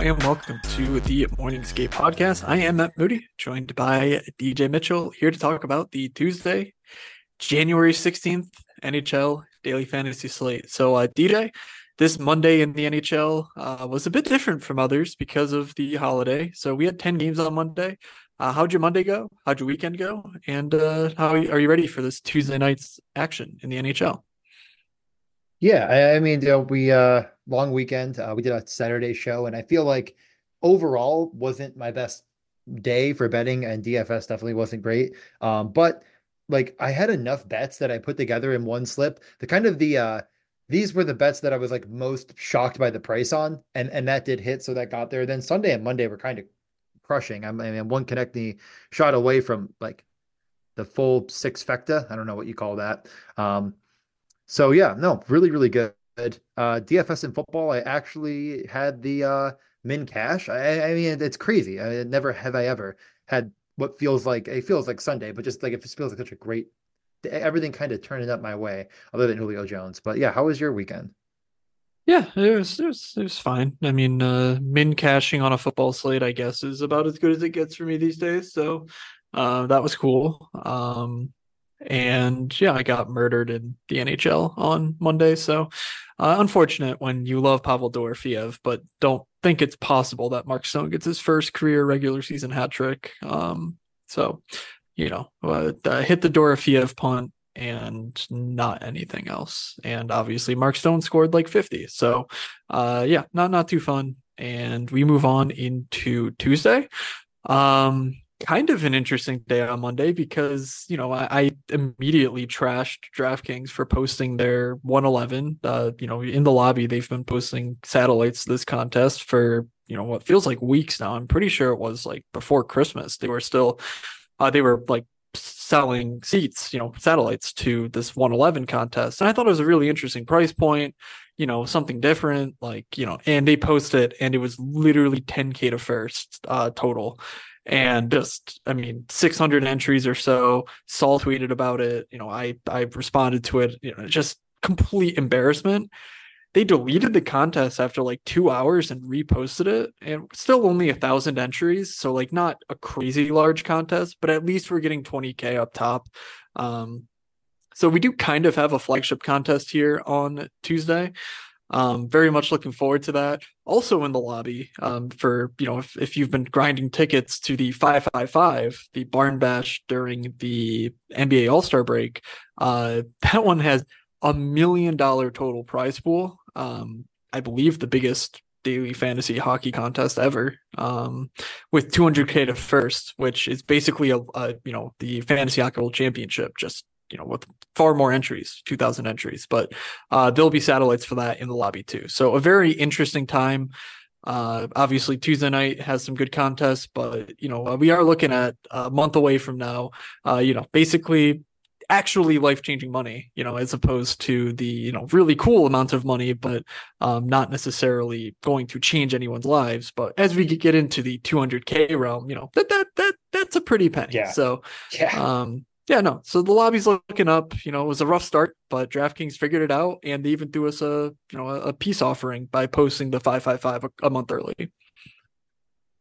And welcome to the Morning Skate podcast. I am Matt Moody, joined by DJ Mitchell, here to talk about the Tuesday, January 16th NHL Daily Fantasy Slate. So, uh, DJ, this Monday in the NHL uh, was a bit different from others because of the holiday. So, we had 10 games on Monday. Uh, how'd your Monday go? How'd your weekend go? And uh, how are you ready for this Tuesday night's action in the NHL? Yeah, I, I mean, you know, we uh long weekend. Uh, we did a Saturday show, and I feel like overall wasn't my best day for betting, and DFS definitely wasn't great. Um, but like I had enough bets that I put together in one slip. The kind of the uh these were the bets that I was like most shocked by the price on, and and that did hit, so that got there. Then Sunday and Monday were kind of crushing. I mean, one connecting shot away from like the full six fecta. I don't know what you call that. Um, so yeah, no, really, really good. Uh, DFS in football, I actually had the uh, min cash. I, I mean, it's crazy. I never have I ever had what feels like it feels like Sunday, but just like it feels like such a great everything kind of turning up my way, other than Julio Jones. But yeah, how was your weekend? Yeah, it was it was it was fine. I mean, uh, min cashing on a football slate, I guess, is about as good as it gets for me these days. So uh, that was cool. Um, and yeah, I got murdered in the NHL on Monday. So uh, unfortunate when you love Pavel Dorofeev, but don't think it's possible that Mark Stone gets his first career regular season hat trick. Um, so you know, uh, hit the Dorofeev punt and not anything else. And obviously, Mark Stone scored like 50. So uh, yeah, not not too fun. And we move on into Tuesday. Um, kind of an interesting day on Monday because you know I, I immediately trashed DraftKings for posting their 111. Uh, you know, in the lobby they've been posting satellites this contest for you know what feels like weeks now. I'm pretty sure it was like before Christmas. They were still, uh, they were like selling seats, you know, satellites to this 111 contest, and I thought it was a really interesting price point. You know, something different, like you know, and they posted, and it was literally 10k to first uh, total and just i mean 600 entries or so saul tweeted about it you know i i responded to it you know just complete embarrassment. They deleted the contest after like two hours and reposted it and still only a thousand entries so like not a crazy large contest but at least we're getting 20k up top. Um so we do kind of have a flagship contest here on tuesday um, very much looking forward to that. Also in the lobby um, for you know if, if you've been grinding tickets to the 555, the barn bash during the NBA All Star break, uh, that one has a million dollar total prize pool. Um, I believe the biggest daily fantasy hockey contest ever um, with 200k to first which is basically a, a you know the fantasy hockey world championship just you know with far more entries 2000 entries but uh, there'll be satellites for that in the lobby too. So a very interesting time. Uh, obviously tuesday night has some good contests but you know we are looking at a month away from now. Uh, you know basically actually life-changing money you know as opposed to the you know really cool amount of money but um, not necessarily going to change anyone's lives. But as we get into the 200k realm you know that that that that's a pretty penny. Yeah. so Yeah. um yeah, no. So the lobby's looking up. You know, it was a rough start, but DraftKings figured it out, and they even threw us a you know a peace offering by posting the five five five a month early.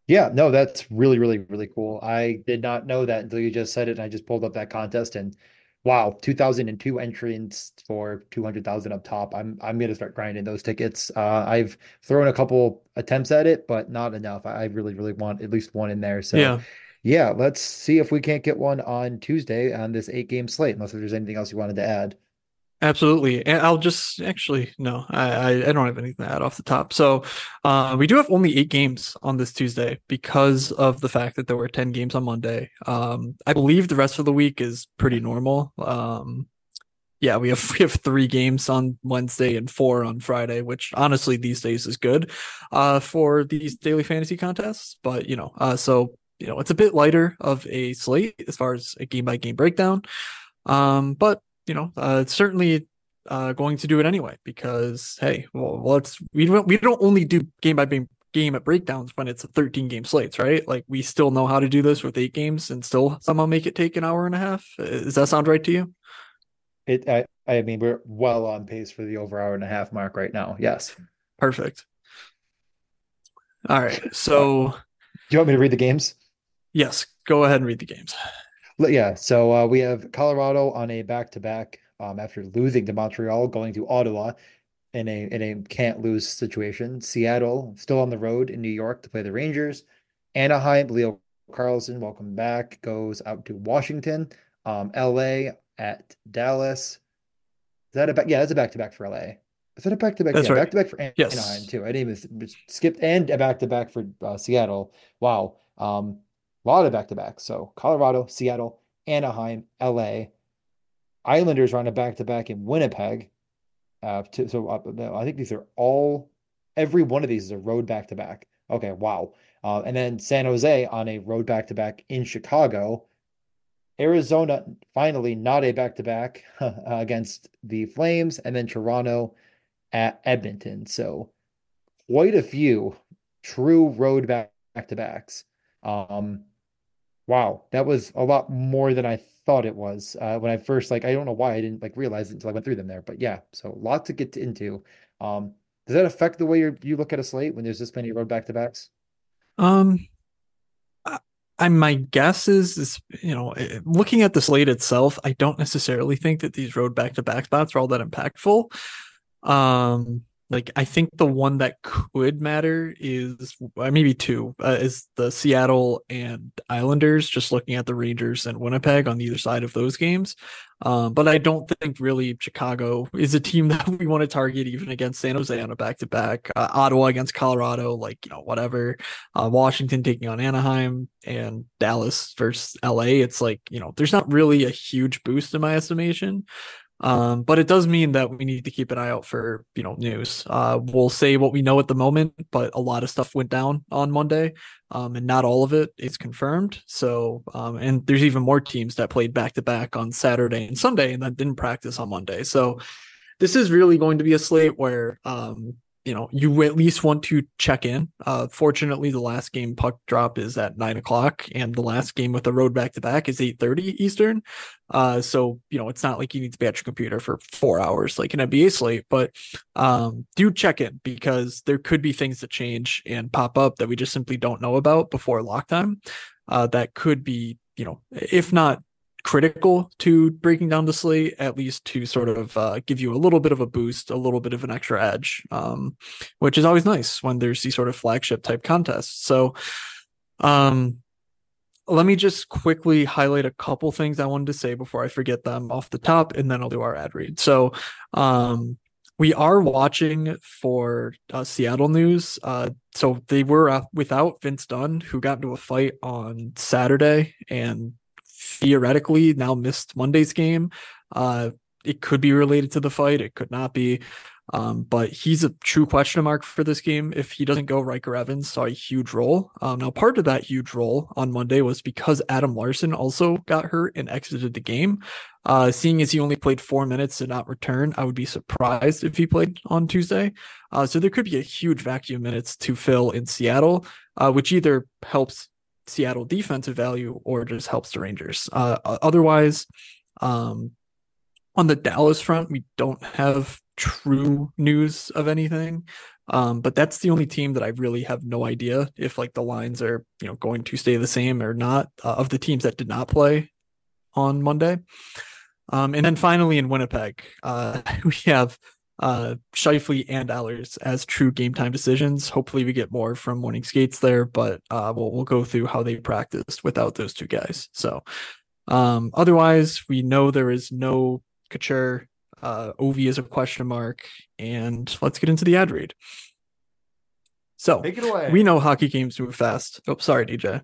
Yeah, no, that's really, really, really cool. I did not know that until you just said it, and I just pulled up that contest and wow, 2002 entrants for 200,000 up top. I'm I'm gonna start grinding those tickets. Uh, I've thrown a couple attempts at it, but not enough. I, I really really want at least one in there. So Yeah. Yeah, let's see if we can't get one on Tuesday on this eight game slate. Unless there's anything else you wanted to add. Absolutely. And I'll just actually no, I, I, don't have anything to add off the top. So uh, we do have only eight games on this Tuesday because of the fact that there were 10 games on Monday. Um, I believe the rest of the week is pretty normal. Um, yeah, we have we have three games on Wednesday and four on Friday, which honestly these days is good uh, for these daily fantasy contests. But you know, uh, so you know, it's a bit lighter of a slate as far as a game by game breakdown. Um, but you know, uh, it's certainly uh, going to do it anyway because hey, well, let's we don't we don't only do game by game game at breakdowns when it's a 13 game slates, right? Like we still know how to do this with eight games and still somehow make it take an hour and a half. Does that sound right to you? It I I mean we're well on pace for the over hour and a half mark right now. Yes. Perfect. All right. So Do you want me to read the games? Yes, go ahead and read the games. Yeah, so uh, we have Colorado on a back-to-back um, after losing to Montreal, going to Ottawa in a in a can't lose situation. Seattle still on the road in New York to play the Rangers. Anaheim, Leo Carlsson, welcome back, goes out to Washington. Um, LA at Dallas. Is that a back? Yeah, that's a back-to-back for LA. Is that a back-to-back? That's yeah, right. back-to-back for An- Yes. Anaheim too. I didn't even s- skipped and a back-to-back for uh, Seattle. Wow. Um, a lot of back-to-backs. So Colorado, Seattle, Anaheim, LA. Islanders are on a back-to-back in Winnipeg. Uh, to, so uh, I think these are all, every one of these is a road back-to-back. Okay, wow. Uh, and then San Jose on a road back-to-back in Chicago. Arizona finally not a back-to-back against the Flames, and then Toronto at Edmonton. So quite a few true road back to backs. Um, wow, that was a lot more than I thought it was. Uh, when I first like, I don't know why I didn't like realize it until I went through them there. But yeah, so a lot to get into. Um, does that affect the way you you look at a slate when there's this many road back to backs? Um, I, I my guess is is you know eh, looking at the slate itself, I don't necessarily think that these road back to back spots are all that impactful. Um, like I think the one that could matter is uh, maybe two uh, is the Seattle and Islanders. Just looking at the Rangers and Winnipeg on either side of those games, um, but I don't think really Chicago is a team that we want to target even against San Jose on a back to back. Ottawa against Colorado, like you know whatever. Uh, Washington taking on Anaheim and Dallas versus LA. It's like you know there's not really a huge boost in my estimation. Um, but it does mean that we need to keep an eye out for you know news. Uh, we'll say what we know at the moment, but a lot of stuff went down on Monday, um, and not all of it is confirmed. So, um, and there's even more teams that played back to back on Saturday and Sunday, and that didn't practice on Monday. So, this is really going to be a slate where um, you know you at least want to check in. Uh, fortunately, the last game puck drop is at nine o'clock, and the last game with the road back to back is eight thirty Eastern. Uh, so you know, it's not like you need to be at your computer for four hours like an NBA slate, but um, do check in because there could be things that change and pop up that we just simply don't know about before lock time. Uh, that could be, you know, if not critical to breaking down the slate, at least to sort of uh, give you a little bit of a boost, a little bit of an extra edge, um, which is always nice when there's these sort of flagship type contests. So, um, let me just quickly highlight a couple things I wanted to say before I forget them off the top, and then I'll do our ad read. So, um, we are watching for uh, Seattle news. Uh, so they were uh, without Vince Dunn, who got into a fight on Saturday and theoretically now missed Monday's game. Uh, it could be related to the fight, it could not be. Um, but he's a true question mark for this game. If he doesn't go, Ryker Evans saw a huge role. Um, now, part of that huge role on Monday was because Adam Larsson also got hurt and exited the game. Uh, seeing as he only played four minutes and not return, I would be surprised if he played on Tuesday. Uh, so there could be a huge vacuum minutes to fill in Seattle, uh, which either helps Seattle defensive value or just helps the Rangers. Uh, otherwise, um, on the Dallas front, we don't have true news of anything. Um, but that's the only team that I really have no idea if like the lines are you know going to stay the same or not uh, of the teams that did not play on Monday. Um, and then finally in Winnipeg, uh, we have uh, Scheifele and Ehlers as true game time decisions. Hopefully, we get more from winning skates there, but uh, we'll we'll go through how they practiced without those two guys. So, um, otherwise, we know there is no Couture. Uh, Ovi is a question mark, and let's get into the ad read. So, Take it away. we know hockey games move fast. Oh, sorry, DJ.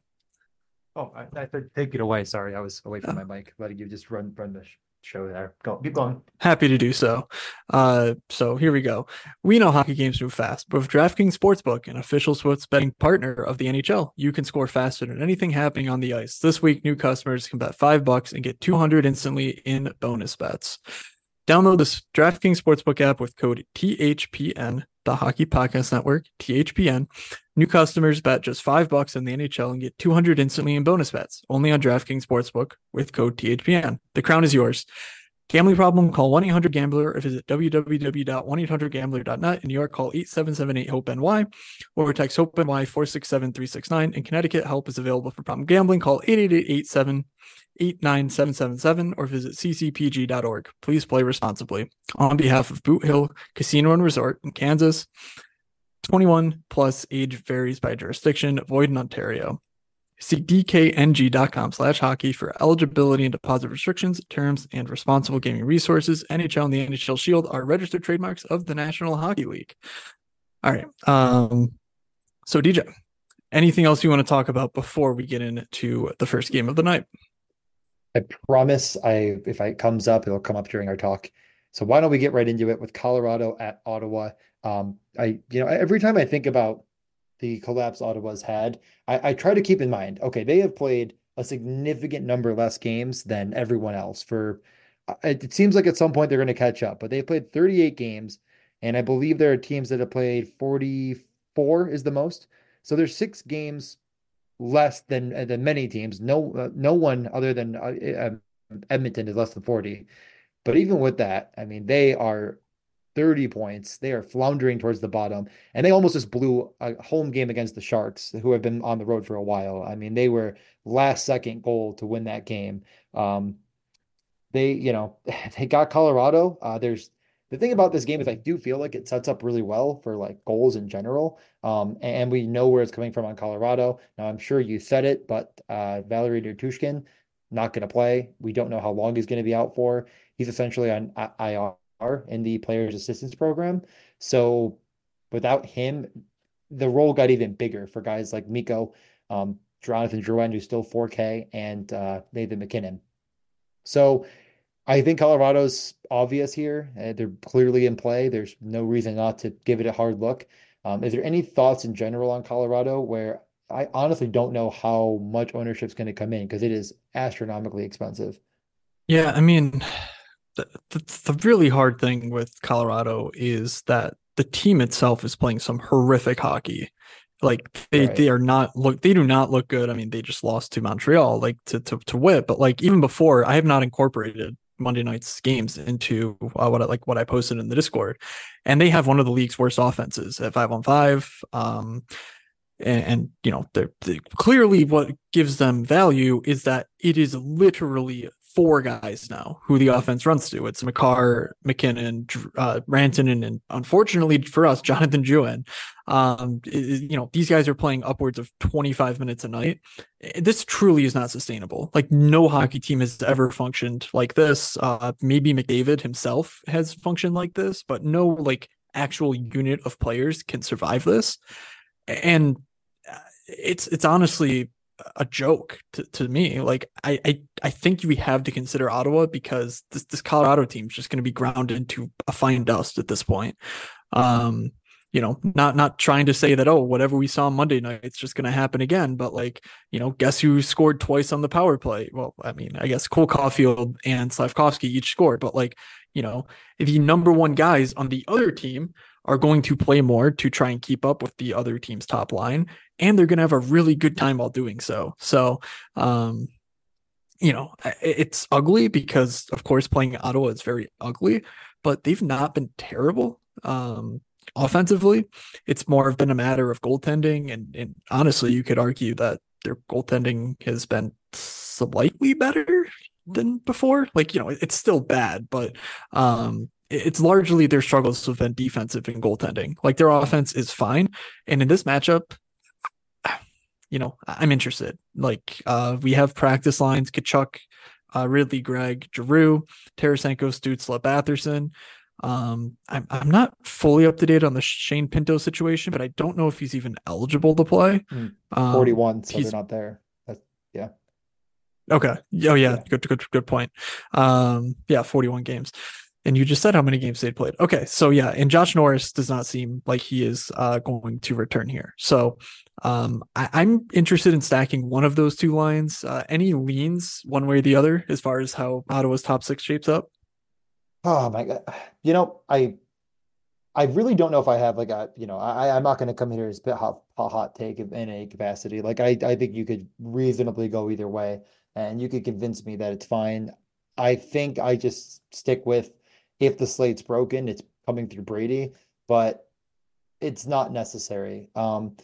Oh, I, I said take it away. Sorry, I was away from my mic. Letting you just run run the show there. Go, keep going. Happy to do so. Uh, so here we go. We know hockey games move fast, but with DraftKings Sportsbook, an official sports betting partner of the NHL, you can score faster than anything happening on the ice. This week, new customers can bet five bucks and get 200 instantly in bonus bets. Download the DraftKings Sportsbook app with code THPN, the Hockey Podcast Network, THPN. New customers bet just five bucks in the NHL and get 200 instantly in bonus bets only on DraftKings Sportsbook with code THPN. The crown is yours. Gambling problem? Call 1 800 Gambler or visit www.1800Gambler.net. In New York, call 8778 HOPE NY or text HOPE NY 467 369. In Connecticut, help is available for problem gambling. Call 888 87 89777 or visit ccpg.org. Please play responsibly. On behalf of Boot Hill Casino and Resort in Kansas, 21 plus age varies by jurisdiction, void in Ontario. See dkng.com slash hockey for eligibility and deposit restrictions, terms, and responsible gaming resources. NHL and the NHL Shield are registered trademarks of the National Hockey League. All right. Um, so DJ, anything else you want to talk about before we get into the first game of the night? I promise I if it comes up, it'll come up during our talk. So why don't we get right into it with Colorado at Ottawa? Um, I you know every time I think about the collapse Ottawa's had, I, I try to keep in mind, okay, they have played a significant number less games than everyone else. For it, seems like at some point they're going to catch up, but they played 38 games, and I believe there are teams that have played 44 is the most. So there's six games less than than many teams. No, uh, no one other than uh, Edmonton is less than 40. But even with that, I mean, they are 30 points. They are floundering towards the bottom, and they almost just blew a home game against the Sharks, who have been on the road for a while. I mean, they were last second goal to win that game. Um, they, you know, they got Colorado. Uh, there's the thing about this game is I do feel like it sets up really well for like goals in general. Um, and we know where it's coming from on Colorado. Now I'm sure you said it, but uh, Valeri Nichushkin not going to play. We don't know how long he's going to be out for. He's essentially on IR in the players assistance program. So without him, the role got even bigger for guys like Mikko, um, Jonathan Drouin, who's still 4K, and uh, Nathan MacKinnon. So I think Colorado's obvious here. Uh, they're clearly in play. There's no reason not to give it a hard look. Um, is there any thoughts in general on Colorado where I honestly don't know how much ownership is going to come in because it is astronomically expensive? Yeah, I mean, the, the, the really hard thing with Colorado is that the team itself is playing some horrific hockey. Like they, Right. they are not look they do not look good. I mean, they just lost to Montreal, like to to to whip. But like even before, I have not incorporated Monday night's games into uh, what I like what I posted in the Discord, and they have one of the league's worst offenses at five on five. Um, and, and you know they're, they clearly what gives them value is that it is literally four guys now who the offense runs to. It's Makar, MacKinnon, uh, Rantanen, and unfortunately for us, Jonathan Drouin. Um, you know these guys are playing upwards of 25 minutes a night. This truly is not sustainable. Like no hockey team has ever functioned like this. Uh, maybe McDavid himself has functioned like this, but no like actual unit of players can survive this and uh, it's it's honestly a joke to, to me. Like I, I i think we have to consider ottawa because this this colorado team is just going to be ground into a fine dust at this point. Um you know not not trying to say that oh whatever we saw monday night it's just going to happen again but like you know guess who scored twice on the power play? Well i mean i guess cole caufield and slavkovsky each scored but like you know if the number one guys on the other team are going to play more to try and keep up with the other team's top line and they're going to have a really good time while doing so so um you know it's ugly because of course playing ottawa is very ugly but they've not been terrible um offensively it's more been a matter of goaltending and, and honestly you could argue that their goaltending has been slightly better than before. Like, you know, it's still bad, but um it's largely their struggles have been defensive and goaltending. Like their offense is fine. And in this matchup, you know, I'm interested. Like uh we have practice lines, Tkachuk, uh, Ridly, Greig, Giroux, Tarasenko, Stützle, Batherson. Um, I'm I'm not fully up to date on the Shane Pinto situation, but I don't know if he's even eligible to play. Mm, um, 41, so they're not there. That's, yeah. Okay. Oh yeah, yeah. Good good good point. Um, yeah, 41 games. And you just said how many games they'd played. Okay, so yeah, and Josh Norris does not seem like he is uh, going to return here. So um, I, am interested in stacking one of those two lines. Uh, any leans one way or the other as far as how Ottawa's top six shapes up? Oh my god, you know I I really don't know if I have like a you know I I'm not going to come here as a hot, hot take in a capacity. Like I I think you could reasonably go either way, and you could convince me that it's fine. I think I just stick with if the slate's broken, it's coming through Brady, but it's not necessary. Um,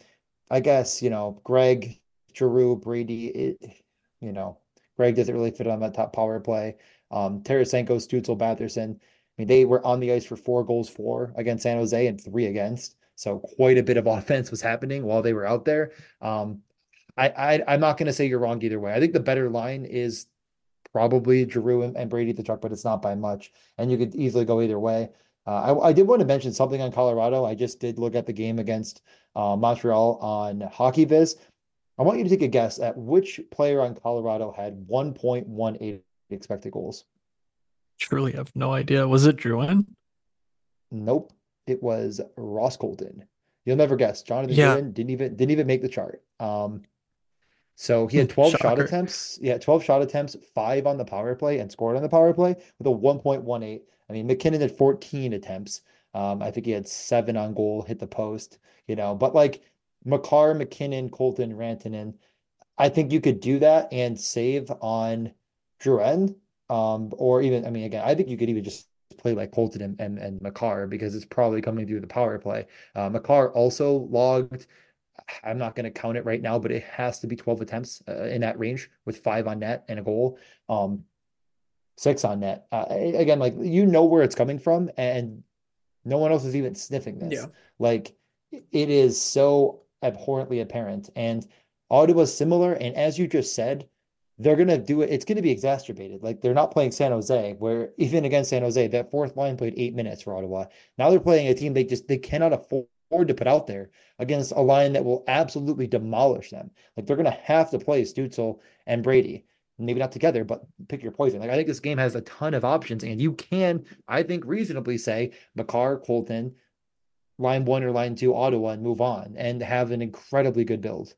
I guess, you know, Greig, Giroux, Brady, it, you know, Greig doesn't really fit on that top power play. Um, Tarasenko, Stützle, Batherson. I mean, they were on the ice for four goals for against San Jose and three against. So quite a bit of offense was happening while they were out there. Um, I, I I'm not going to say you're wrong either way. I think the better line is probably Drew and, and Brady the truck, but it's not by much. And you could easily go either way. Uh, I, I, did want to mention something on Colorado. I just did look at the game against uh, Montreal on HockeyViz. I want you to take a guess at which player on Colorado had 1.18 expected goals. Truly have no idea. Was it Drouin? Nope. It was Ross Colton. You'll never guess. Jonathan yeah. Didn't even didn't even make the chart. Um, so he had 12 Shocker. shot attempts. Yeah, 12 shot attempts, five on the power play, and scored on the power play with a 1.18. I mean, MacKinnon had 14 attempts. Um, I think he had seven on goal, hit the post, you know, but like Makar, MacKinnon, Colton, Rantanen, I think you could do that and save on Drouin. Um, or even, I mean, again, I think you could even just play like Colton and, and, and Makar because it's probably coming through the power play. Uh, Makar also logged I'm not going to count it right now, but it has to be 12 attempts uh, in that range with five on net and a goal, um, six on net. Uh, again, like you know where it's coming from, and no one else is even sniffing this. Yeah. Like it is so abhorrently apparent, and Ottawa's similar. And as you just said, they're going to do it. It's going to be exacerbated. Like they're not playing San Jose, where even against San Jose, that fourth line played eight minutes for Ottawa. Now they're playing a team they just they cannot afford to put out there against a line that will absolutely demolish them. Like they're going to have to play Stützle and Brady. Maybe not together, but pick your poison. Like I think this game has a ton of options, and you can, I think, reasonably say Makar, Colton, line one or line two, Ottawa, and move on and have an incredibly good build.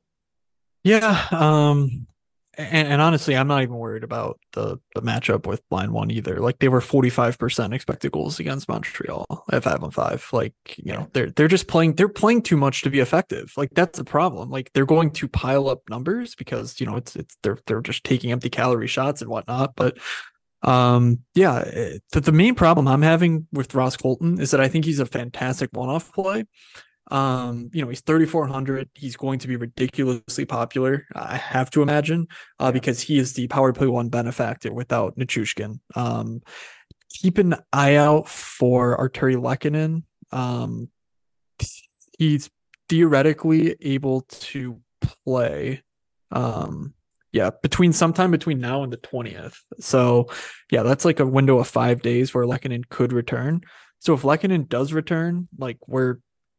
Yeah, um, and, and, honestly, I'm not even worried about the the matchup with line one either. Like they were 45% expected goals against Montreal at five on five. Like, you know, they're they're just playing they're playing too much to be effective. Like that's the problem. Like they're going to pile up numbers because, you know, it's it's they're they're just taking empty calorie shots and whatnot. But um yeah, it, the, the main problem I'm having with Ross Colton is that I think he's a fantastic one-off play. Um, you know, he's 3,400. He's going to be ridiculously popular, I have to imagine, uh, because he is the power play one benefactor without Nichushkin. Um, keep an eye out for Artturi Lehkonen. Um, he's theoretically able to play. Um, yeah, between sometime between now and the 20th. So, yeah, that's like a window of five days where Lehkonen could return. So if Lehkonen does return, like we're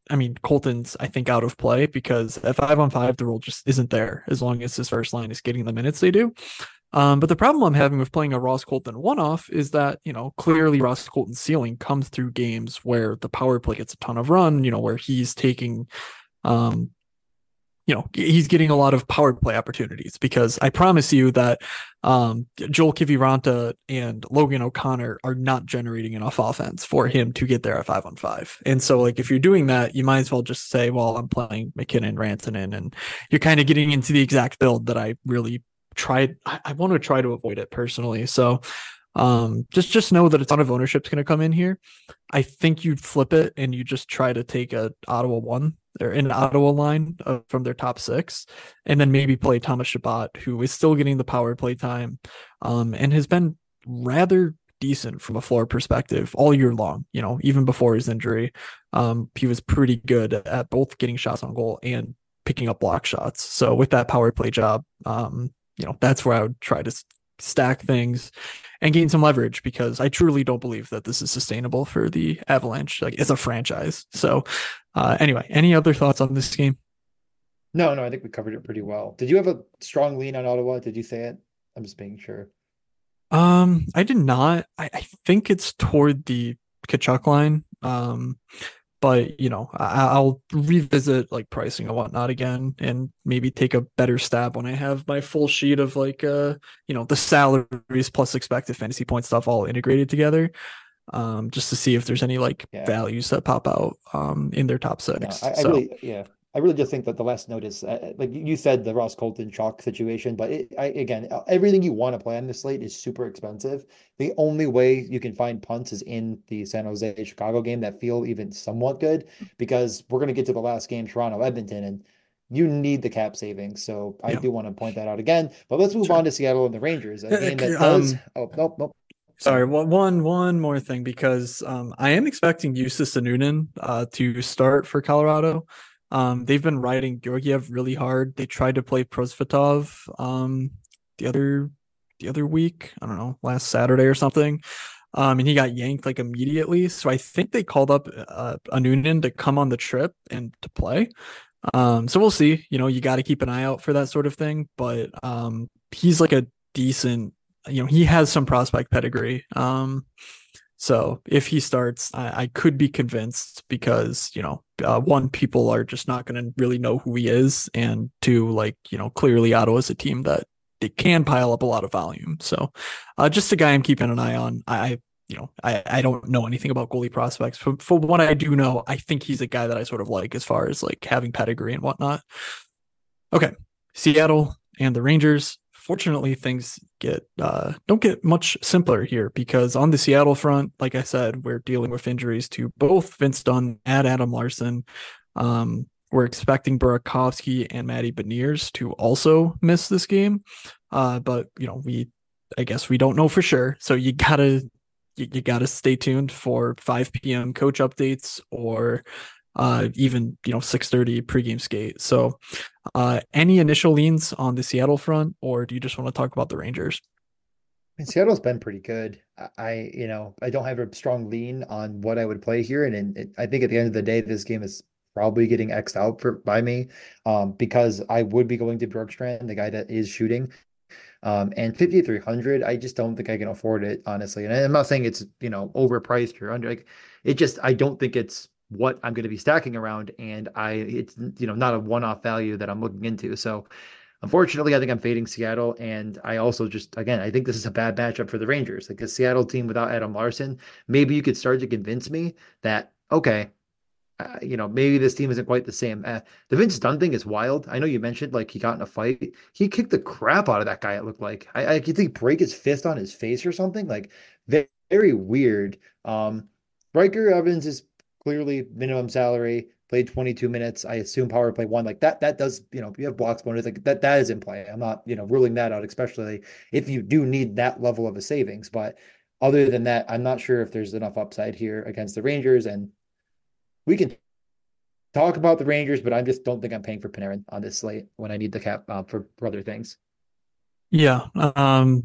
I mean, Colton's I think out of play because at five on five the role just isn't there as long as his first line is getting the minutes they do. Um, but the problem I'm having with playing a Ross Colton one off is that you know clearly Ross Colton's ceiling comes through games where the power play gets a ton of run, you know, where he's taking um, you know he's getting a lot of power play opportunities because I promise you that um, Joel Kiviranta and Logan O'Connor are not generating enough offense for him to get there at five on five. And so like if you're doing that, you might as well just say, well, I'm playing MacKinnon, Rantanen, and you're kind of getting into the exact build that I really tried. I, I want to try to avoid it personally. So um, just just know that a ton of ownership's going to come in here. I think you'd flip it and you just try to take a Ottawa one or an Ottawa line uh, from their top six, and then maybe play Thomas Chabot, who is still getting the power play time, um, and has been rather decent from a floor perspective all year long. You know, even before his injury, um, he was pretty good at both getting shots on goal and picking up block shots. So with that power play job, um, you know, that's where I would try to stack things and gain some leverage because I truly don't believe that this is sustainable for the Avalanche, like as a franchise. So, uh, anyway, any other thoughts on this game? No, no, I think we covered it pretty well. Did you have a strong lean on Ottawa? Did you say it? I'm just being sure. Um, I did not. I, I think it's toward the Tkachuk line. Um, but you know I, will revisit like pricing and whatnot again and maybe take a better stab when i have my full sheet of like uh you know the salaries plus expected fantasy point stuff all integrated together um just to see if there's any like yeah. values that pop out um in their top six I, I so. really yeah I really just think that the last note is uh, like you said the Ross Colton chalk situation, but it, I, again, uh, everything you want to play on this slate is super expensive. The only way you can find punts is in the San Jose Chicago game that feel even somewhat good because we're going to get to the last game, Toronto Edmonton, and you need the cap savings. So I yeah. do want to point that out again. But let's move sure. on to Seattle and the Rangers. A game that does. Um, oh nope, nope. Sorry, one one more thing because um, I am expecting Justus Annunen uh, to start for Colorado. Um, they've been riding Georgiev really hard. They tried to play Prosvetov um, the other the other week. I don't know, last Saturday or something. Um, and he got yanked like immediately. So I think they called up uh, Annunen to come on the trip and to play. Um, so we'll see. You know, you got to keep an eye out for that sort of thing. But um, he's like a decent. You know, he has some prospect pedigree. Um, so if he starts, I, I could be convinced because you know, uh, one, people are just not going to really know who he is, and two, like you know, clearly Ottawa's a team that they can pile up a lot of volume. So, uh, just a guy I'm keeping an eye on. I, you know, I, I don't know anything about goalie prospects. but for what I do know, I think he's a guy that I sort of like as far as like having pedigree and whatnot. Okay, Seattle and the Rangers fortunately things get uh, don't get much simpler here because on the Seattle front, like I said, we're dealing with injuries to both Vince Dunn and Adam Larsson. Um, we're expecting Burakovsky and Matty Beniers to also miss this game, uh, but you know we, I guess we don't know for sure. So you gotta you, you gotta stay tuned for 5 p.m. coach updates or uh, even you know 6:30 pregame skate. So, uh, any initial leans on the Seattle front, or do you just want to talk about the Rangers? And Seattle's been pretty good. I, you know, I don't have a strong lean on what I would play here, and I think at the end of the day, this game is probably getting xed out for by me, um, because I would be going to Bjorkstrand, the guy that is shooting. Um, and 5300, I just don't think I can afford it, honestly. And I'm not saying it's, you know, overpriced or under like it just I don't think it's what I'm going to be stacking around, and I it's you know not a one-off value that I'm looking into. So unfortunately, I think I'm fading Seattle, and I also just again I think this is a bad matchup for the Rangers. Like a Seattle team without Adam Larsson, maybe you could start to convince me that okay. Uh, you know, maybe this team isn't quite the same. Uh, the Vince Dunn thing is wild. I know you mentioned like he got in a fight. He kicked the crap out of that guy. It looked like I, I could think break his fist on his face or something. Like very, very weird. Um, Ryker Evans is clearly minimum salary, played 22 minutes. I assume power play one like that. That does, you know, you have blocks bonus like that. That is in play. I'm not, you know, ruling that out, especially if you do need that level of a savings. But other than that, I'm not sure if there's enough upside here against the Rangers. And we can talk about the Rangers, but I just don't think I'm paying for Panarin on this slate when I need the cap uh, for, for other things. Yeah. Um,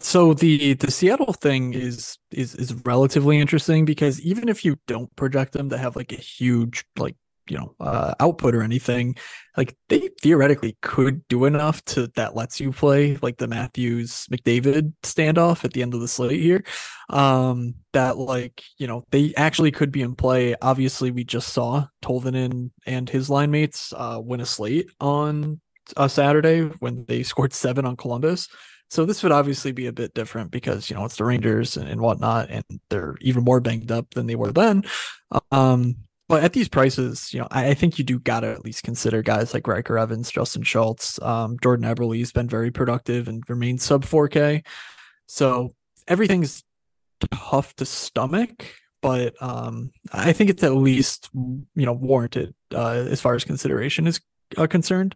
so the the Seattle thing is is is relatively interesting because even if you don't project them to have like a huge like you know uh, output or anything, like they theoretically could do enough to that lets you play like the Matthews McDavid standoff at the end of the slate here. Um, that like you know they actually could be in play. Obviously, we just saw Tolvanen and his line mates uh, win a slate on a Saturday when they scored seven on Columbus. So this would obviously be a bit different because you know it's the Rangers and, and whatnot, and they're even more banged up than they were then. Um, but at these prices, you know, I, I, think you do gotta at least consider guys like Ryker Evans, Justin Schultz, um, Jordan Eberle's been very productive and remains sub 4K. So everything's tough to stomach, but um, I think it's at least you know warranted uh, as far as consideration is uh, concerned.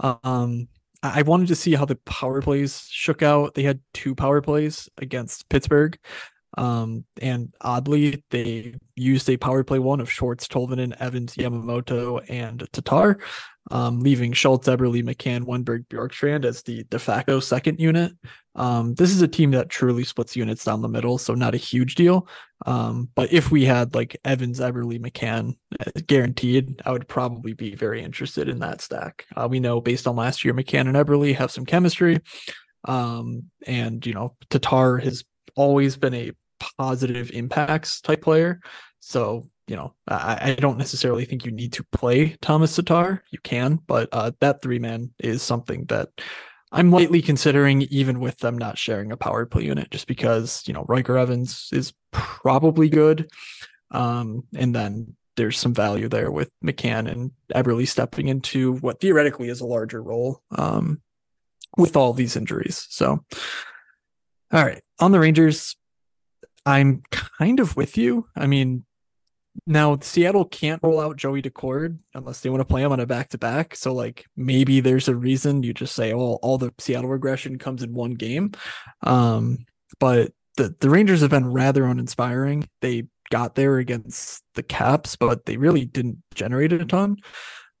Um, I wanted to see how the power plays shook out. They had two power plays against Pittsburgh. Um, and oddly, they used a power play one of Schwartz, Tolvanen, Evans, Yamamoto, and Tatar, um, leaving Schultz, Eberle, McCann, Wennberg, Bjorkstrand as the de facto second unit. Um, this is a team that truly splits units down the middle, so not a huge deal. Um, but if we had like Evans, Eberle, McCann uh, guaranteed, I would probably be very interested in that stack. Uh, we know based on last year, McCann and Eberle have some chemistry. Um, and you know, Tatar has always been a positive impacts type player. So, you know, I, I don't necessarily think you need to play Thomas Tatar. You can, but uh, that three man is something that I'm lightly considering, even with them not sharing a power play unit, just because, you know, Ryker Evans is probably good. Um, and then there's some value there with McCann and Eberle stepping into what theoretically is a larger role um, with all these injuries. So, all right, on the Rangers, I'm kind of with you. I mean, now Seattle can't roll out Joey Daccord unless they want to play him on a back to back. So like maybe there's a reason you just say, oh, all the Seattle regression comes in one game. Um, but the the Rangers have been rather uninspiring. They got there against the Caps, but they really didn't generate a ton.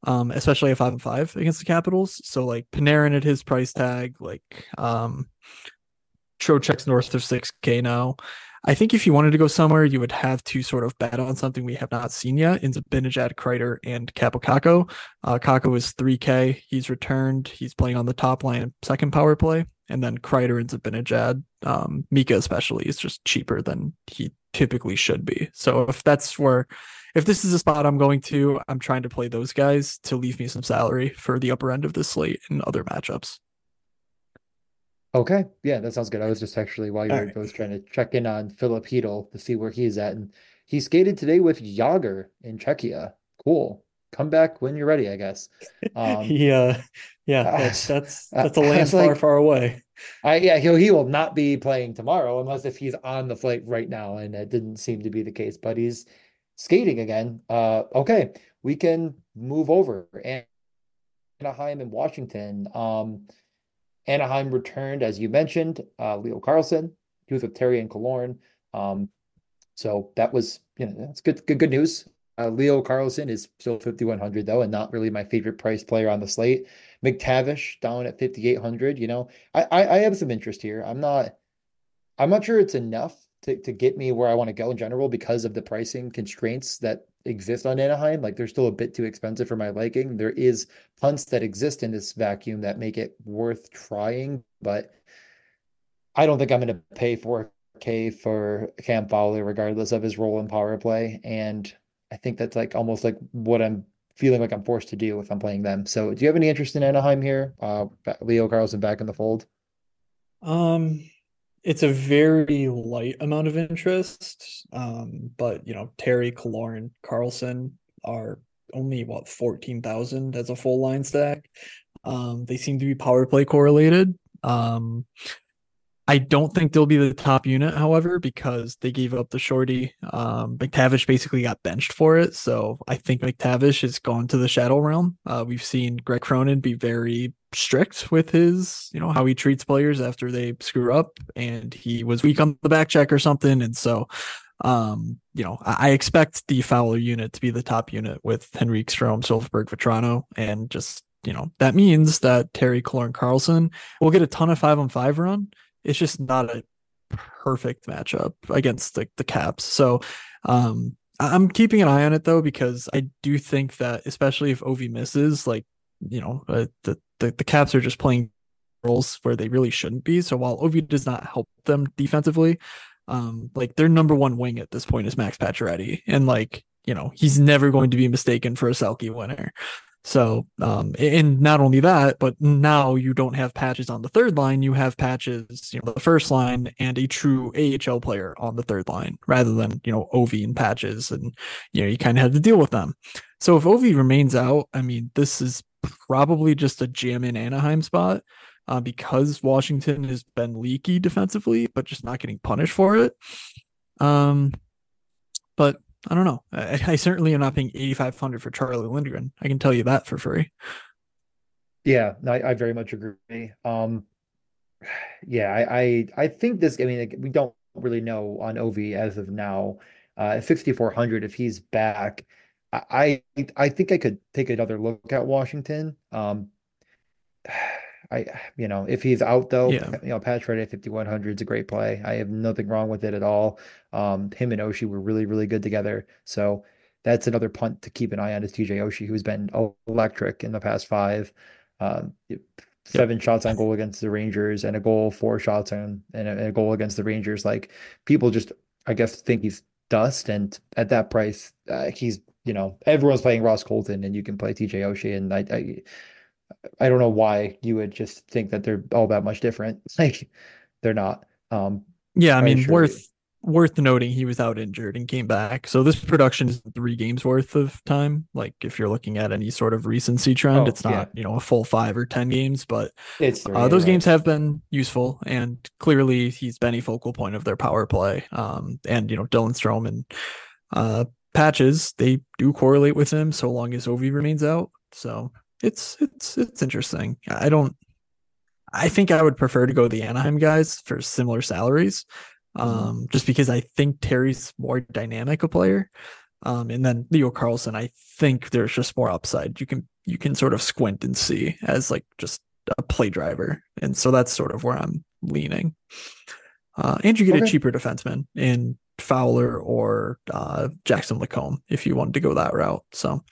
Um, especially a five and five against the Capitals. So like Panarin at his price tag, like um Trocheck's north of six K now. I think if you wanted to go somewhere, you would have to sort of bet on something we have not seen yet in Zibanejad, Kreider, and Kaapo Kakko. Uh, Kakko is 3K. He's returned. He's playing on the top line, second power play. And then Kreider and Zibanejad, um, Mika especially, is just cheaper than he typically should be. So if that's where, if this is a spot I'm going to, I'm trying to play those guys to leave me some salary for the upper end of the slate and other matchups. Okay. Yeah, that sounds good. I was just actually while you were right. both trying to check in on Filip Chytil to see where he's at. And he skated today with Jagr in Czechia. Cool. Come back when you're ready, I guess. Um, yeah, yeah, that's that's that's a land far, like, far away. I yeah, he he will not be playing tomorrow unless if he's on the flight right now, and it didn't seem to be the case. But he's skating again. Uh, okay, we can move over. And Anaheim and Washington. Um, Anaheim returned, as you mentioned, uh, Leo Carlsson, youth with Terry and Killorn. Um, so that was, you know, that's good, good, good news. Uh, Leo Carlsson is still 5,100 though, and not really my favorite price player on the slate. McTavish down at 5,800. You know, I, I, I have some interest here. I'm not, I'm not sure it's enough to, to get me where I want to go in general because of the pricing constraints that exist on Anaheim. Like they're still a bit too expensive for my liking. There is punts that exist in this vacuum that make it worth trying, but I don't think I'm going to pay 4K for Cam Fowler regardless of his role in power play. And I think that's like almost like what I'm feeling like I'm forced to do if I'm playing them. So do you have any interest in Anaheim here? Uh, Leo Carlsson back in the fold? Um, it's a very light amount of interest. Um, but you know, Terry, Killorn, Carlsson are only what fourteen thousand as a full line stack. Um, they seem to be power play correlated. Um, I don't think they'll be the top unit, however, because they gave up the shorty. Um, McTavish basically got benched for it, so I think McTavish has gone to the shadow realm. Uh, we've seen Greg Cronin be very strict with his, you know, how he treats players after they screw up, and he was weak on the back check or something, and so, um, you know, I, I expect the Fowler unit to be the top unit with Henrique Strome, Silfverberg, Vatrano, and just you know that means that Terry Killorn Carlsson will get a ton of five on five run it's just not a perfect matchup against the, the Caps. So um, I'm keeping an eye on it though because I do think that especially if Ovi misses, like you know, uh, the, the the Caps are just playing roles where they really shouldn't be. So while Ovi does not help them defensively, um, like their number one wing at this point is Max Pacioretty, and like you know he's never going to be mistaken for a Selke winner. So, um, and not only that, but now you don't have patches on the third line. You have patches, you know, the first line and a true AHL player on the third line rather than, you know, Ovi and patches. And, you know, you kind of have to deal with them. So if Ovi remains out, I mean, this is probably just a jam in Anaheim spot. uh, because Washington has been leaky defensively, but just not getting punished for it. Um, but I don't know. I, I certainly am not paying 8500 for Charlie Lindgren. I can tell you that for free. Yeah, I, I very much agree. Um, yeah, I, I, I think this. I mean, we don't really know on Ovi as of now. Uh, 6400 if he's back. I I think I could take another look at Washington. Um, I you know if he's out though, Yeah. you know Pacioretty 5100 is a great play. I have nothing wrong with it at all. Um, him and Oshie were really really good together. So that's another punt to keep an eye on is TJ Oshie, who's been electric in the past five. Um, seven shots on goal against the Rangers and a goal, four shots on and a, and a goal against the Rangers. Like people just I guess think he's dust, and at that price, uh, he's you know everyone's playing Ross Colton, and you can play TJ Oshie, and I, I I don't know why you would just think that they're all that much different. Like they're not. Um, Yeah, I mean, assure you. worth worth noting he was out injured and came back. So this production is three games worth of time. Like if you're looking at any sort of recency trend, Oh, it's not, you know, a full five or ten games, but it's three, uh, those right? games have been useful and clearly he's been a focal point of their power play. Um and you know, Dylan Strome and uh patches, they do correlate with him so long as Ovi remains out. So it's it's it's interesting. I don't I think I would prefer to go the Anaheim guys for similar salaries. Mm-hmm. Um, just because I think Terry's more dynamic a player. Um, and then Leo Carlsson, I think there's just more upside. You can you can sort of squint and see as like just a play driver. And so that's sort of where I'm leaning. Uh, and you get a Okay. cheaper defenseman in Fowler or uh, Jackson Lacombe if you wanted to go that route. So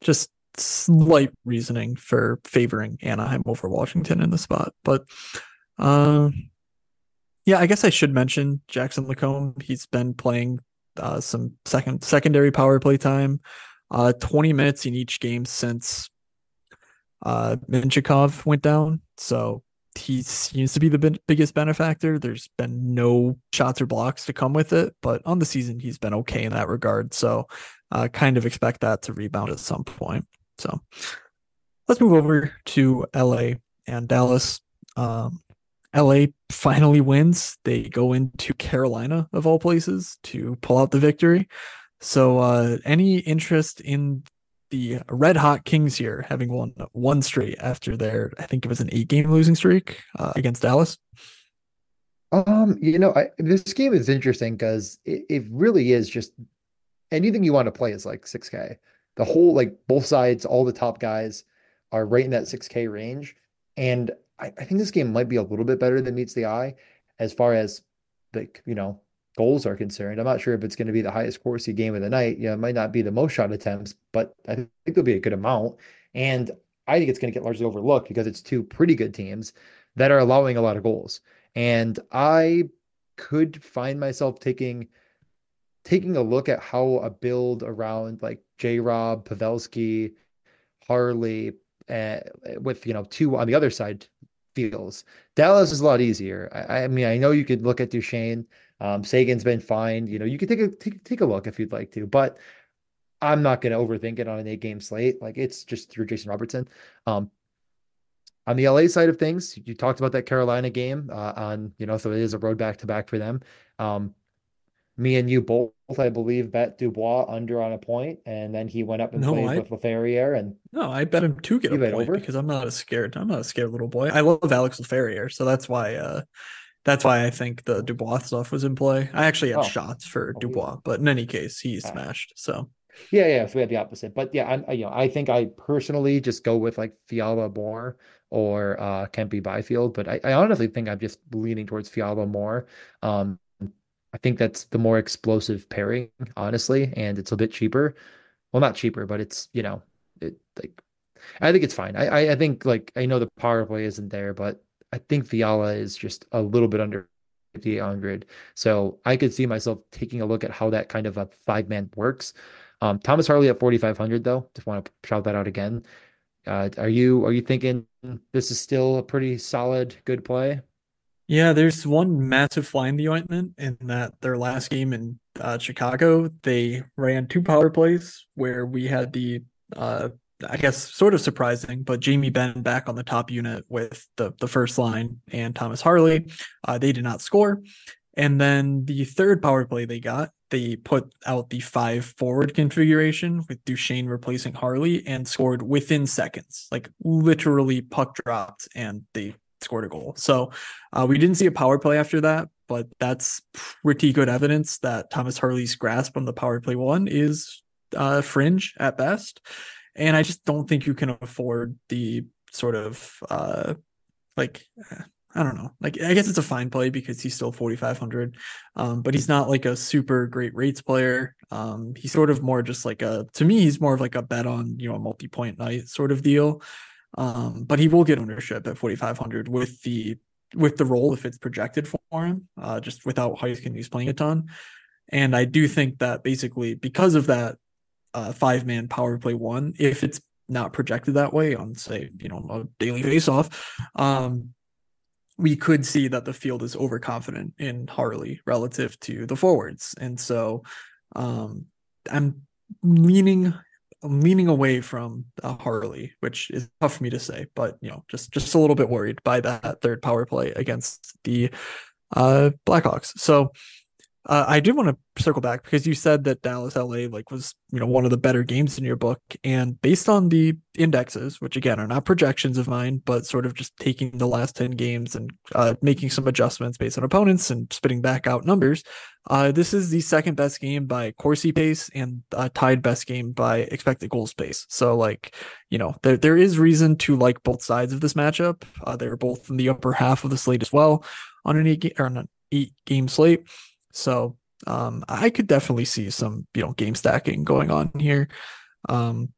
just slight reasoning for favoring Anaheim over Washington in the spot. But um yeah, I guess I should mention Jackson Lacombe. He's been playing uh, some second secondary power play time, uh, 20 minutes in each game since uh, went down. So he seems to be the bin- biggest benefactor. There's been no shots or blocks to come with it, but on the season he's been okay in that regard. So uh, kind of expect that to rebound at some point. So let's move over to LA and Dallas. Um, LA finally wins. They go into Carolina of all places to pull out the victory. So, uh, any interest in the Red Hot Kings here having won one straight after their, I think it was an eight game losing streak uh, against Dallas? Um, you know, I, this game is interesting because it, it really is just anything you want to play is like 6K. The whole, like both sides, all the top guys are right in that 6K range. And I, I think this game might be a little bit better than meets the eye as far as like, you know, goals are concerned. I'm not sure if it's going to be the highest Corsi game of the night. Yeah, it might not be the most shot attempts, but I think there'll be a good amount. And I think it's going to get largely overlooked because it's two pretty good teams that are allowing a lot of goals. And I could find myself taking taking a look at how a build around like J Rob, Pavelski, Harley, uh, with you know two on the other side feels. Dallas is a lot easier. I, I mean, I know you could look at Duchene. Um, Seguin's been fine. You know, you could take a take, take a look if you'd like to, but I'm not going to overthink it on an eight game slate. Like it's just through Jason Robertson. Um, on the LA side of things, you talked about that Carolina game uh, on, you know, so it is a road back to back for them. Um, me and you both, I believe, bet Dubois under on a point, and then he went up and No, played I- with Laferriere, and No, I bet him to get You a point over? because I'm not a scared. I'm not a scared little boy. I love Alex Laferriere, so that's why. Uh, that's why I think the Dubois stuff was in play. I actually had Oh. shots for Oh, Dubois, but in any case, he smashed. So yeah, yeah. So we had the opposite, but yeah, I, you know, I think I personally just go with like Fiala more or uh Kempe Byfield, but I, I honestly think I'm just leaning towards Fiala more. Um, I think that's the more explosive pairing, honestly, and it's a bit cheaper. Well, not cheaper, but it's you know, it like I think it's fine. I I, I think like I know the power play isn't there, but I think Fiala is just a little bit under 5800. So I could see myself taking a look at how that kind of a five man works. Um, Thomas Harley at 4500 though. Just want to shout that out again. Uh, are you are you thinking this is still a pretty solid good play? yeah, there's one massive fly in the ointment in that their last game in uh, Chicago, they ran two power plays where we had the uh, I guess sort of surprising, but Jamie Benn back on the top unit with the the first line and Thomas Harley. Uh, they did not score. And then the third power play they got, they put out the five forward configuration with Duchene replacing Harley and scored within seconds, like literally puck dropped and they scored a goal. So uh, we didn't see a power play after that, but that's pretty good evidence that Thomas Harley's grasp on the power play one is uh, fringe at best. And I just don't think you can afford the sort of uh, like I don't know. Like I guess it's a fine play because he's still 4500. Um, but he's not like a super great rates player. Um, he's sort of more just like a to me he's more of like a bet on, you know, a multi-point night sort of deal. Um, but he will get ownership at 4500 with the with the role if it's projected for him, uh, just without Heiskanen he's playing a ton. And I do think that basically because of that uh, five man power play one, if it's not projected that way on say, you know, a daily face off, um, we could see that the field is overconfident in Harley relative to the forwards. And so um, I'm leaning I'm leaning away from Harley, which is tough for me to say, but you know, just just a little bit worried by that third power play against the uh, Blackhawks. So uh, I do want to circle back because you said that Dallas LA like was you know one of the better games in your book, and based on the indexes, which again are not projections of mine, but sort of just taking the last ten games and uh, making some adjustments based on opponents and spitting back out numbers, uh, this is the second best game by Corsi pace and uh, tied best game by expected goals pace. So like you know there there is reason to like both sides of this matchup. Uh, they're both in the upper half of the slate as well on an eight game or an eight game slate. So um, I could definitely see some, you know, game stacking going on here. Um,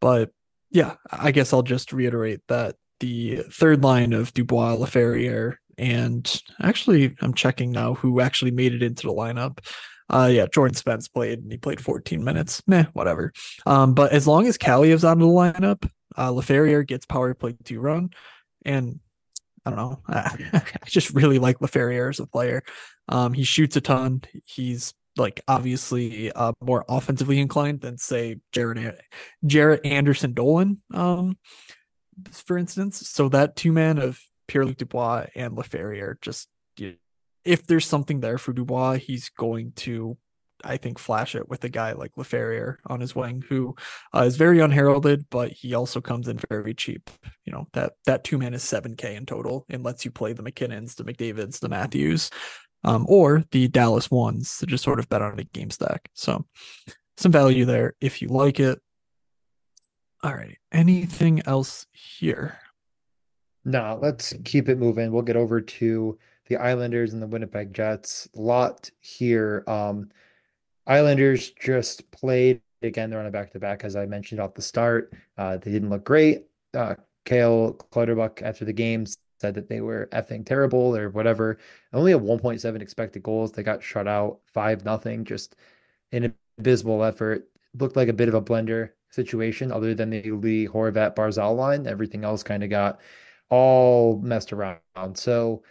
but yeah, I guess I'll just reiterate that the third line of Dubois, Laferriere, and actually I'm checking now who actually made it into the lineup. Uh yeah, Jordan Spence played and he played 14 minutes. Meh, whatever. Um, but as long as Kaliyev's out of the lineup, uh Laferriere gets power play two run. And I don't know. I, just really like Laferriere as a player. Um, he shoots a ton. He's like obviously uh, more offensively inclined than say Jared Jaret Anderson Dolan, um, for instance. So that two man of Pierre Luc Dubois and Laferriere just if there's something there for Dubois, he's going to I think flash it with a guy like Laferriere on his wing, who uh, is very unheralded, but he also comes in very cheap. You know that that two man is seven k in total and lets you play the MacKinnons, the McDavid's, the Matthews um, or the Dallas ones to just sort of bet on a game stack. So some value there if you like it. All right. Anything else here? No, let's keep it moving. We'll get over to the Islanders and the Winnipeg Jets. A lot here. Um, Islanders just played again. They're on a back to back, as I mentioned off the start. Uh, they didn't look great. Uh, Cal Clutterbuck after the game said that they were effing terrible or whatever. Only a 1.7 expected goals. They got shut out five nothing. Just an abysmal effort. Looked like a bit of a blender situation, other than the Lee Horvat Barzal line. Everything else kind of got all messed around. So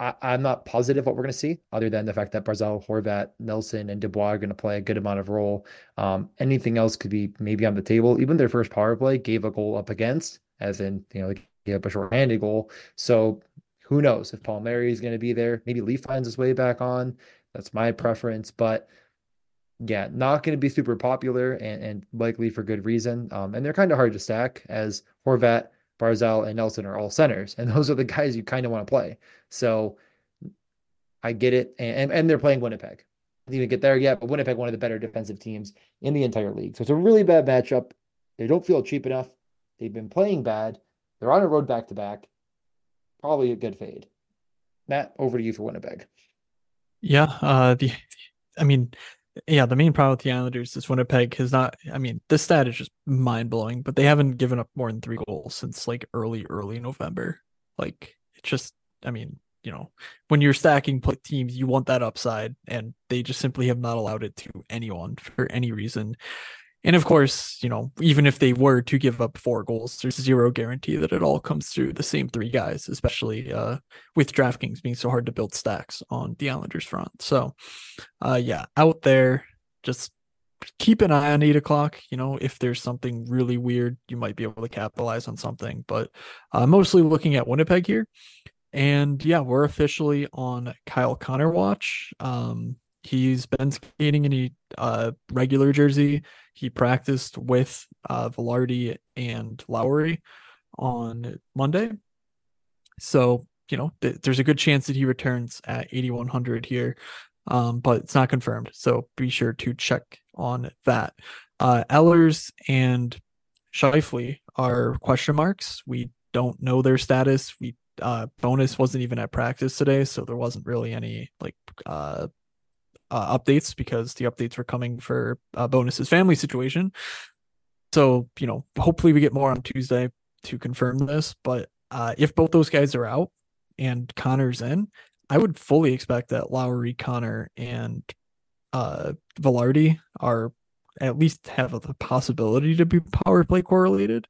I, am not positive what we're going to see, other than the fact that Barzal, Horvat, Nelson, and Dubois are going to play a good amount of role. Um, anything else could be maybe on the table. Even their first power play gave a goal up against, as in you know give up a short-handed goal. So who knows if Palmieri is going to be there? Maybe Lee finds his way back on. That's my preference, but yeah, not going to be super popular and, and likely for good reason. Um, and they're kind of hard to stack as Horvat, Barzal, and Nelson are all centers, and those are the guys you kind of want to play. So I get it, and and they're playing Winnipeg. Didn't even get there yet, but Winnipeg, one of the better defensive teams in the entire league. So it's a really bad matchup. They don't feel cheap enough. They've been playing bad. They're on a road back to back. Probably a good fade. Matt, over to you for Winnipeg. Yeah, uh the I mean, yeah, the main problem with the Islanders is Winnipeg has not I mean, this stat is just mind blowing, but they haven't given up more than three goals since like early, early November. Like it's just I mean, you know, when you're stacking teams, you want that upside, and they just simply have not allowed it to anyone for any reason. And of course, you know, even if they were to give up four goals, there's zero guarantee that it all comes through the same three guys, especially uh, with DraftKings being so hard to build stacks on the Islanders front. So, uh, yeah, out there, just keep an eye on eight o'clock. You know, if there's something really weird, you might be able to capitalize on something. But uh, mostly looking at Winnipeg here. And yeah, we're officially on Kyle Connor watch. Um, he's been skating in a uh, regular jersey. He practiced with uh, Vilardi and Lowry on Monday. So, you know, th- there's a good chance that he returns at 8,100 here, um, but it's not confirmed. So be sure to check on that. Uh, Ehlers and Scheifele are question marks. We don't know their status. We uh, Bowness wasn't even at practice today, so there wasn't really any like uh, uh, updates because the updates were coming for uh, Bowness's family situation. So you know, hopefully we get more on Tuesday to confirm this. But uh, if both those guys are out and Connor's in, I would fully expect that Lowry, Connor, and uh, Vilardi are at least have the possibility to be power play correlated.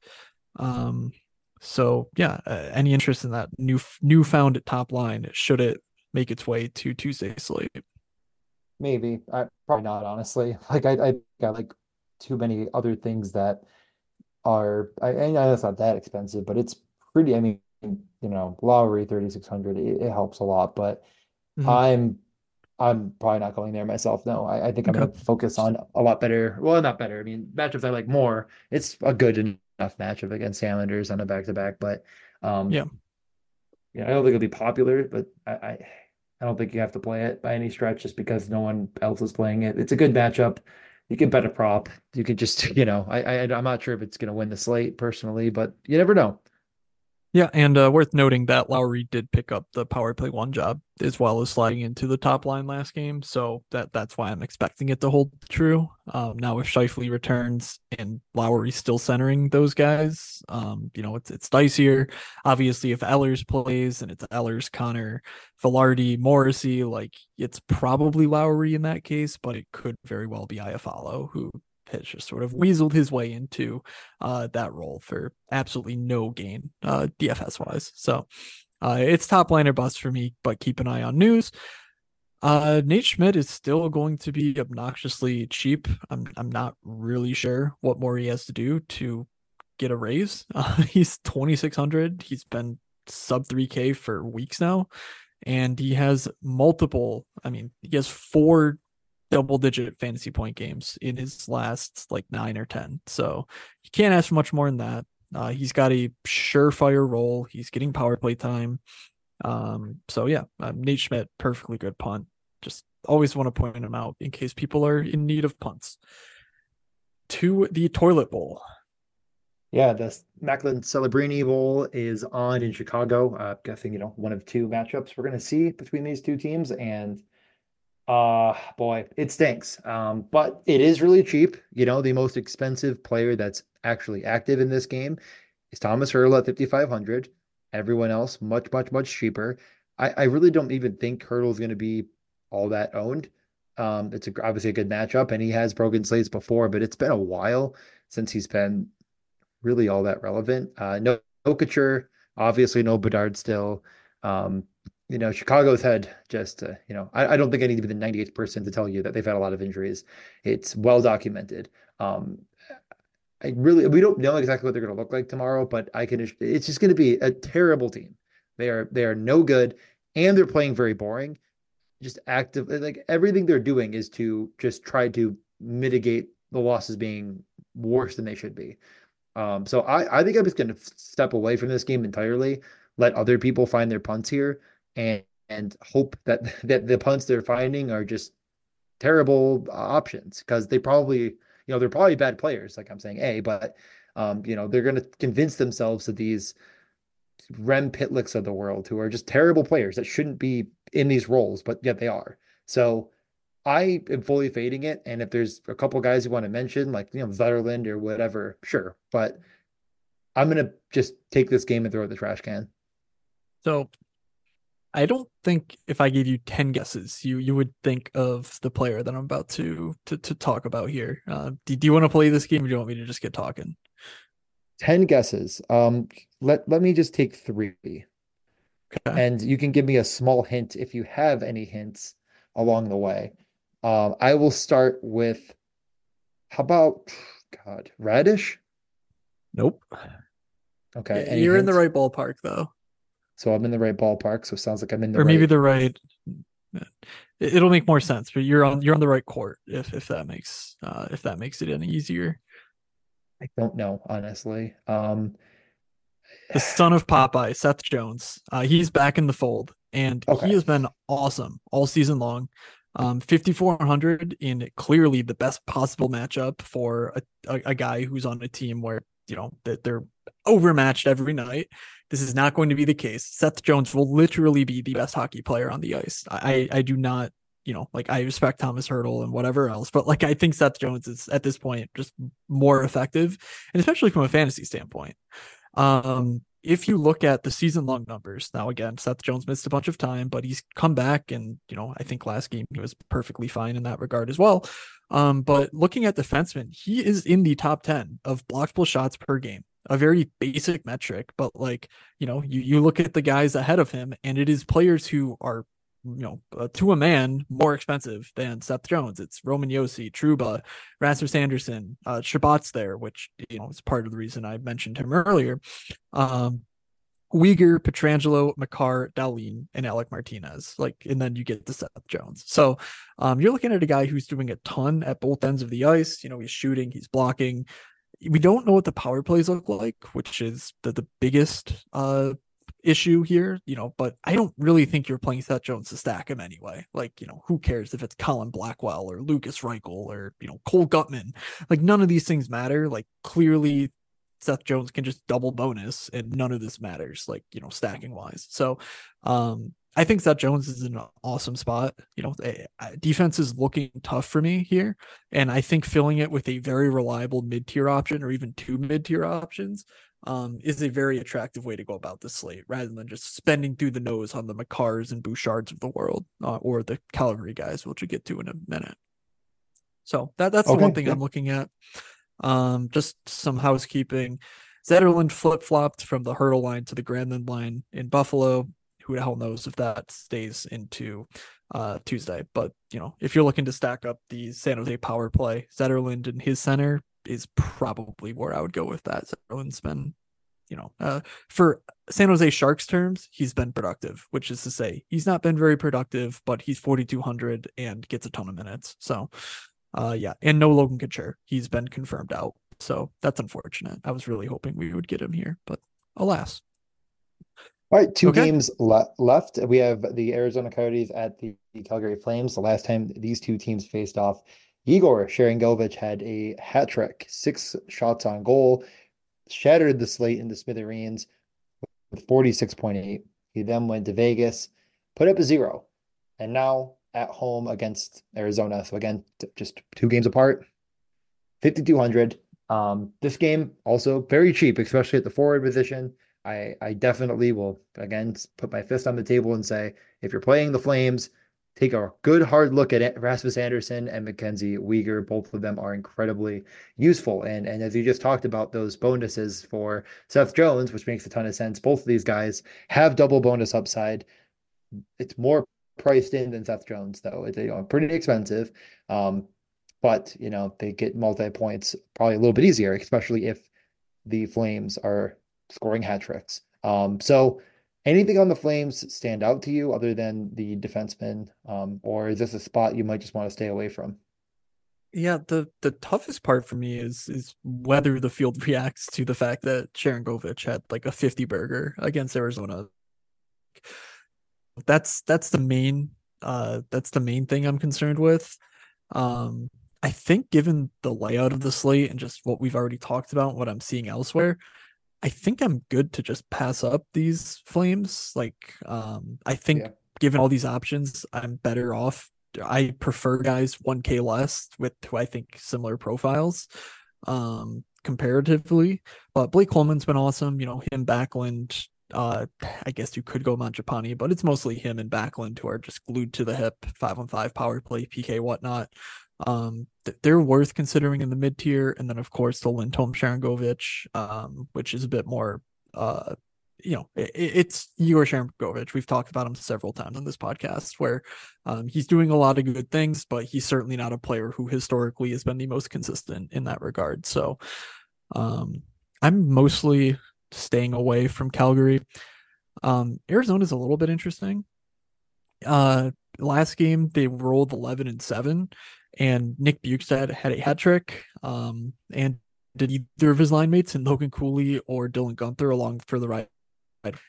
Um, so yeah, uh, any interest in that new newfound top line should it make its way to Tuesday slate? Maybe I probably not honestly. Like I I got like too many other things that are I, I know it's not that expensive, but it's pretty. I mean, you know, Lowry thirty six hundred it, it helps a lot, but mm-hmm. I'm I'm probably not going there myself. No, I, I think I'm okay. going to focus on a lot better. Well, not better. I mean, matchups I like more. It's a good enough matchup against Islanders on a back to back, but um, yeah, yeah, I don't think it'll be popular, but I, I, I don't think you have to play it by any stretch just because no one else is playing it. It's a good matchup. You can bet a prop. You could just, you know, I, I I'm not sure if it's going to win the slate personally, but you never know. Yeah, and uh, worth noting that Lowry did pick up the power play one job as well as sliding into the top line last game, so that that's why I'm expecting it to hold true. Um, now, if Scheifele returns and Lowry's still centering those guys, um, you know it's it's dicier. Obviously, if Ehlers plays and it's Ehlers, Connor, Vilardi, Morrissey, like it's probably Lowry in that case, but it could very well be Iafallo who has just sort of weaseled his way into uh, that role for absolutely no gain uh, DFS wise. So uh, it's top liner bust for me, but keep an eye on news. Uh, Nate Schmidt is still going to be obnoxiously cheap. I'm I'm not really sure what more he has to do to get a raise. Uh, he's 2600. He's been sub 3k for weeks now and he has multiple i mean he has four double digit fantasy point games in his last like nine or 10. So you can't ask for much more than that. Uh, he's got a surefire role. He's getting power play time. Um, so yeah, um, Nate Schmidt, perfectly good punt. Just always want to point him out in case people are in need of punts. To the toilet bowl. Yeah, the Macklin Celebrini Bowl is on in Chicago. Uh, guessing you know one of two matchups we're going to see between these two teams, and uh boy, it stinks. Um, but it is really cheap. You know, the most expensive player that's actually active in this game is Thomas Hertl at 5,500. Everyone else much, much, much cheaper. I, I really don't even think Hertl is going to be all that owned. Um, it's a, obviously a good matchup, and he has broken slates before, but it's been a while since he's been really all that relevant. Uh, no, no Couture, obviously no Bedard still. Um, you know, Chicago's had just, uh, you know, I, I, don't think I need to be the 98th person to tell you that they've had a lot of injuries. It's well documented. Um, I really, we don't know exactly what they're going to look like tomorrow, but I can, it's just going to be a terrible team. They are, they are no good and they're playing very boring. Just active, like everything they're doing is to just try to mitigate the losses being worse than they should be. Um, so I, I think I'm just going to step away from this game entirely, let other people find their punts here and and hope that that the punts they're finding are just terrible options because they probably you know they're probably bad players like i'm saying a but um you know they're going to convince themselves that these Rem Pitlicks of the world who are just terrible players that shouldn't be in these roles but yet they are. So i am fully fading it and if there's a couple guys you want to mention like you know Zetterlund or whatever sure but i'm going to just take this game and throw it in the trash can. So I don't think if I gave you 10 guesses, you you would think of the player that I'm about to to, to talk about here. Uh, do, do you want to play this game or do you want me to just get talking? 10 guesses. Um let let me just take 3. Okay. And you can give me a small hint if you have any hints along the way. Um I will start with How about God Radish? Nope. Okay, Yeah, You're in the right ballpark though. So I'm in the right ballpark. So it sounds like I'm in the right. or maybe the right it- it'll make more sense, but you're on you're on the right court if if that makes uh if that makes it any easier. I don't know, honestly. Um, The son of Popeye, Seth Jones. Uh he's back in the fold and Okay. he has been awesome all season long. Um 5400 in clearly the best possible matchup for a, a, a guy who's on a team where, you know, that they're overmatched every night. This is not going to be the case. Seth Jones will literally be the best hockey player on the ice. I I do not, you know, like I respect Thomas Hertl and whatever else, but like I think Seth Jones is at this point just more effective, and especially from a fantasy standpoint. Um, if you look at the season long numbers, now again, Seth Jones missed a bunch of time, but he's come back, and you know, I think last game he was perfectly fine in that regard as well. Um, but looking at defensemen, he is in the top 10 of blockable shots per game. A very basic metric, but like, you know, you, you look at the guys ahead of him, and it is players who are, you know, uh, to a man more expensive than Seth Jones. It's Roman Josi, Trouba, Rasmus Andersson, uh, Chabot's there, which, you know, is part of the reason I mentioned him earlier. Um, Weegar, Pietrangelo, Makar, Dahlin, and Alec Martinez. Like, and then you get to Seth Jones. So um, you're looking at a guy who's doing a ton at both ends of the ice. You know, he's shooting, he's blocking. We don't know what the power plays look like, which is the, the biggest uh issue here, you know, but I don't really think you're playing Seth Jones to stack him anyway. Like, you know, who cares if it's Colin Blackwell or Lukas Reichel or, you know, Cole Guttman? Like, none of these things matter. Like, clearly Seth Jones can just double bonus and none of this matters, like, you know, stacking wise. So, um, I think Seth Jones is in an awesome spot. You know, eh, defense is looking tough for me here. And I think filling it with a very reliable mid tier option or even two mid tier options um, is a very attractive way to go about the slate rather than just spending through the nose on the Makars and Bouchards of the world uh, or the Calgary guys, which we'll get to in a minute. So that that's the one thing. I'm looking at. Um, just some housekeeping. Zetterlund flip flopped from the Hertl line to the Granlund line in Buffalo. Who the hell knows if that stays into uh, Tuesday? But you know, if you're looking to stack up the San Jose power play, Zetterlund in his center is probably where I would go with that. Zetterlund's been, you know, uh, for San Jose Sharks terms, he's been productive, which is to say, he's not been very productive, but he's 4,200 and gets a ton of minutes. So, uh, yeah, and no Logan Couture. He's been confirmed out. So that's unfortunate. I was really hoping we would get him here, but alas. All right, two Okay. games le left. We have the Arizona Coyotes at the Calgary Flames. The last time these two teams faced off, Igor Sharangovich had a hat trick, six shots on goal, shattered the slate into smithereens with 46.8. He then went to Vegas, put up a zero, and now at home against Arizona. So again, t- just two games apart, 5,200. Um, this game also very cheap, especially at the forward position. I I definitely will again put my fist on the table and say if you're playing the Flames, take a good hard look at. Rasmus Andersson and Mackenzie Weegar. Both of them are incredibly useful. And and as you just talked about those bonuses for Seth Jones, which makes a ton of sense. Both of these guys have double bonus upside. It's more priced in than Seth Jones, though. It's you know, pretty expensive. Um, but you know, they get multi points probably a little bit easier, especially if the Flames are scoring hat tricks. Um, so anything on the Flames stand out to you other than the defenseman? Um, or is this a spot you might just want to stay away from? Yeah, the the toughest part for me is is whether the field reacts to the fact that Sharangovich had like a 50 burger against Arizona. That's that's the main uh that's the main thing I'm concerned with. Um I think given the layout of the slate and just what we've already talked about, what I'm seeing elsewhere, I think I'm good to just pass up these flames. Like um I think Yeah. given all these options, I'm better off I prefer guys 1k less with who I think similar profiles um comparatively. But Blake Coleman's been awesome, you know, him Backlund uh I guess you could go Mangiapane, but it's mostly him and Backlund who are just glued to the hip, five on five power play, PK, whatnot. Um th- they're worth considering in the mid tier, and then of course the Lindholm Sharangovich, um, which is a bit more uh you know, it, it's Igor Sharangovich. We've talked about him several times on this podcast where um, he's doing a lot of good things, but he's certainly not a player who historically has been the most consistent in that regard. So um, I'm mostly staying away from Calgary. Um, Arizona is a little bit interesting. Uh, last game they rolled 11 and 7 and Nick Bjugstad had a hat trick. Um, and did either of his line mates and Logan Cooley or Dylan Guenther along for the ride.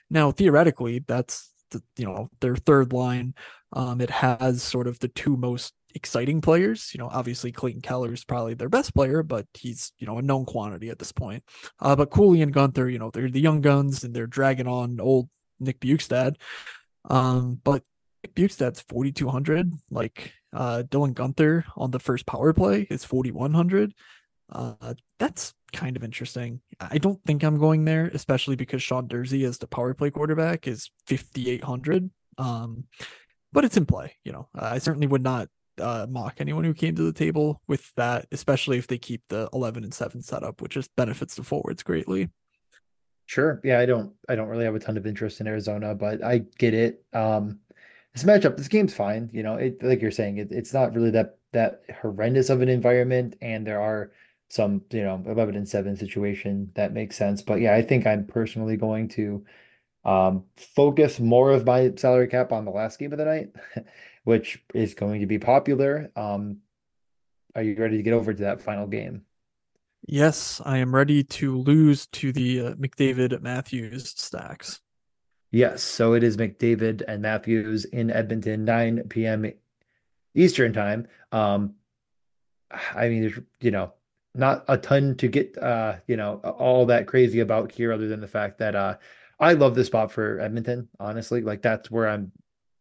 now, theoretically, that's the, you know their third line. Um, it has sort of the two most exciting players. You know, obviously Clayton Keller is probably their best player, but he's you know a known quantity at this point. Uh, but Cooley and Guenther, you know, they're the young guns and they're dragging on old Nick Bjugstad. Um, but Bjugstad's 4,200. Like uh, Dylan Guenther on the first power play is 4,100. Uh, that's kind of interesting. I don't think I'm going there, especially because Sean Durzi as the power play quarterback is 5,800. Um, but it's in play. You know, I certainly would not uh, mock anyone who came to the table with that, especially if they keep the 11 and 7 setup, which just benefits the forwards greatly. Sure. Yeah, I don't I don't really have a ton of interest in Arizona, but I get it. Um this matchup, this game's fine. You know, it like you're saying, it, it's not really that that horrendous of an environment, and there are some, you know, 11 and 7 situation that makes sense. But yeah, I think I'm personally going to um, focus more of my salary cap on the last game of the night, which is going to be popular. Um, are you ready to get over to that final game? Yes, I am ready to lose to the uh, McDavid Matthews stacks. Yes, so it is McDavid and Matthews in Edmonton, 9 p.m. Eastern time. Um, I mean, there's you know not a ton to get uh you know all that crazy about here other than the fact that uh I love this spot for Edmonton honestly like that's where I'm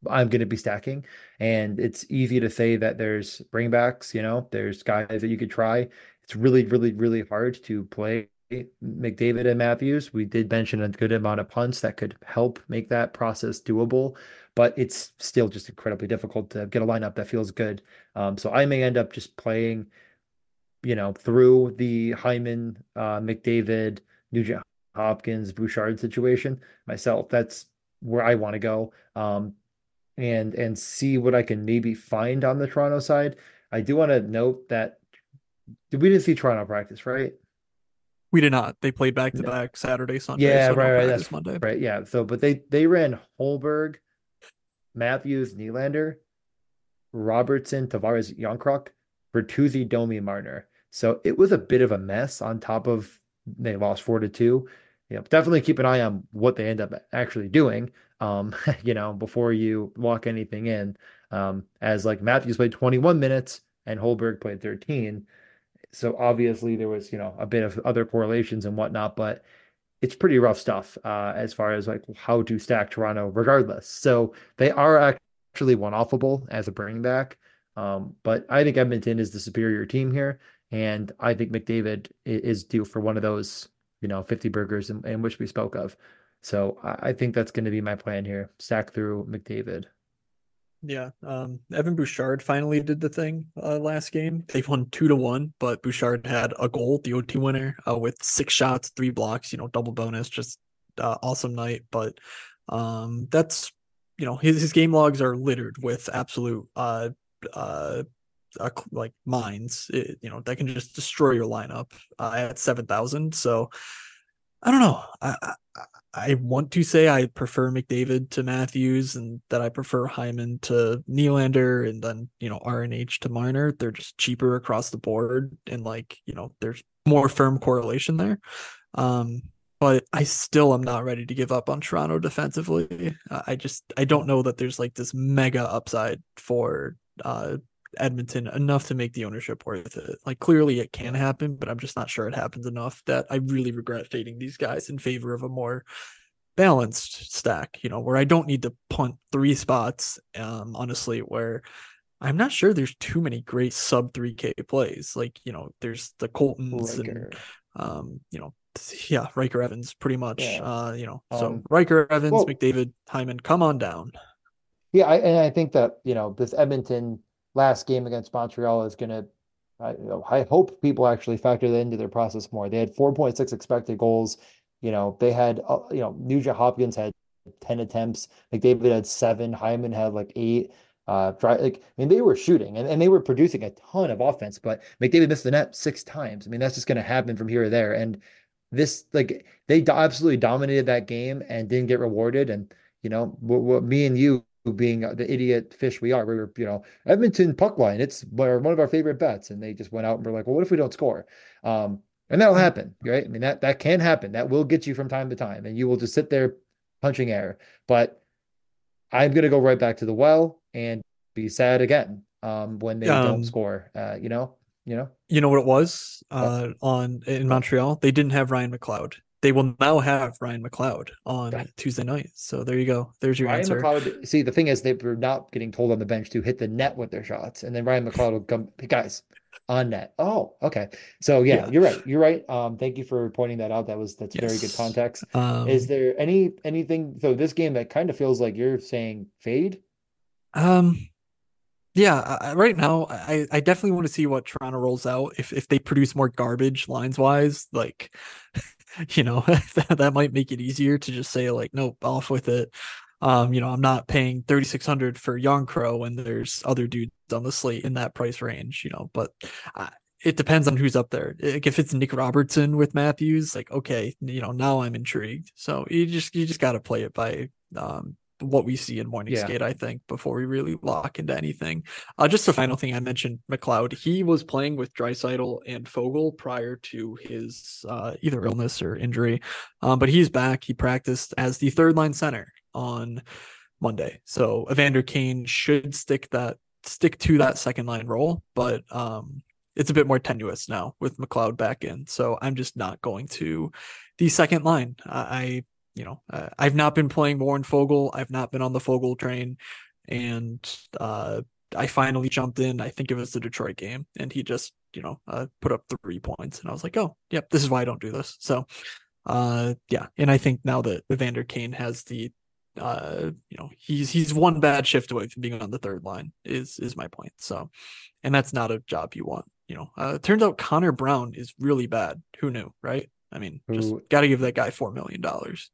I'm going to be stacking and it's easy to say that there's bringbacks you know there's guys that you could try it's really really really hard to play McDavid and Matthews we did mention a good amount of punts that could help make that process doable but it's still just incredibly difficult to get a lineup that feels good um so I may end up just playing you know, through the Hyman, uh, McDavid, Nugent Hopkins, Bouchard situation myself. That's where I want to go. Um, and and see what I can maybe find on the Toronto side. I do want to note that we didn't see Toronto practice, right? We did not. They played back to back Saturday, Sunday. Yeah, so right, no right. That's Monday. Right. Yeah. So, but they they ran Holmberg, Matthews, Nylander, Robertson, Tavares, Jarnkrok, Bertuzzi, Domi, Marner. So it was a bit of a mess on top of they lost four to two. You know, definitely keep an eye on what they end up actually doing. Um, you know, before you lock anything in. Um, as like Matthews played 21 minutes and Holmberg played 13. So obviously there was, you know, a bit of other correlations and whatnot, but it's pretty rough stuff uh, as far as like how to stack Toronto regardless. So they are actually one offable as a bring back. Um, but I think Edmonton is the superior team here. And I think McDavid is due for one of those, you know, 50 burgers in, in which we spoke of. So I think that's going to be my plan here. Stack through McDavid. Yeah. Um, Evan Bouchard finally did the thing uh, last game. They won two to one, but Bouchard had a goal, the OT winner, uh, with six shots, three blocks, you know, double bonus, just uh, awesome night. But um, that's, you know, his, his game logs are littered with absolute uh, uh, uh, like mines, it, you know, that can just destroy your lineup uh, at 7,000. So I don't know. I, I, want to say I prefer McDavid to Matthews and that I prefer Hyman to Nylander and then, you know, RNH to Marner. They're just cheaper across the board and like, you know, there's more firm correlation there. Um, but I still am not ready to give up on Toronto defensively. I just I don't know that there's like this mega upside for uh Edmonton enough to make the ownership worth it. Like clearly it can happen, but I'm just not sure it happens enough that I really regret fading these guys in favor of a more balanced stack, you know, where I don't need to punt three spots. Um, honestly, where I'm not sure there's too many great sub 3K plays. Like, you know, there's the Coltons Riker. and um, you know, yeah, Ryker Evans pretty much. Yeah. Uh, you know, so um, Ryker Evans, well, McDavid, Hyman, come on down. Yeah, I, and I think that, you know, this Edmonton last game against Montreal is going to, I, you know, I hope people actually factor that into their process more. They had 4.6 expected goals You know, they had, uh, you know, Nugent Hopkins had 10 attempts. McDavid had seven. Hyman had like eight. Uh, try, like, I mean, they were shooting and, and they were producing a ton of offense, but McDavid missed the net six times. I mean, that's just going to happen from here or there. And this, like, they absolutely dominated that game and didn't get rewarded. And, you know, what, what me and you being the idiot fish we are, we were, you know, Edmonton puck line, it's one of our favorite bets. And they just went out and were like, well, what if we don't score? Um, and that'll happen, right? I mean, that that can happen. That will get you from time to time, and you will just sit there punching air. But I'm gonna go right back to the well and be sad again um, when they um, don't score. Uh, you know, you know. You know what it was uh, on in Montreal? They didn't have Ryan McLeod. They will now have Ryan McLeod on right. Tuesday night. So there you go. There's your Ryan answer. McLeod, see, the thing is, they were not getting told on the bench to hit the net with their shots, and then Ryan McLeod will come, hey, guys, on net. Oh, okay. So yeah, yeah, you're right. You're right. Um, thank you for pointing that out. That was that's yes. very good context. Um, Is there any anything so this game that kind of feels like you're saying fade? Um, yeah. I, right now, I I definitely want to see what Toronto rolls out. If if they produce more garbage lines wise, like. you know that, might make it easier to just say like nope off with it um, you know, I'm not paying 3600 for Jarnkrok when there's other dudes on the slate in that price range, you know, but uh, it depends on who's up there. Like if it's Nick Robertson with Matthews, like okay, you know, now I'm intrigued. So you just you just got to play it by um, what we see in morning yeah. skate, I think, before we really lock into anything. Uh, just the final thing I mentioned, McLeod, he was playing with Draisaitl and Foegele prior to his uh, either illness or injury, um, but he's back. He practiced as the third line center on Monday, so Evander Kane should stick that stick to that second line role, but um, it's a bit more tenuous now with McLeod back in. So I'm just not going to the second line. I you know, uh, I've not been playing Warren Foegele. I've not been on the Foegele train, and uh, I finally jumped in. I think it was the Detroit game, and he just, you know, uh, put up three points, and I was like, oh, yep, this is why I don't do this. So, uh, yeah, and I think now that Evander Kane has the, uh, you know, he's he's one bad shift away from being on the third line. Is is my point. So, and that's not a job you want. You know, uh, turns out Connor Brown is really bad. Who knew, right? I mean, just got to give that guy four million dollars.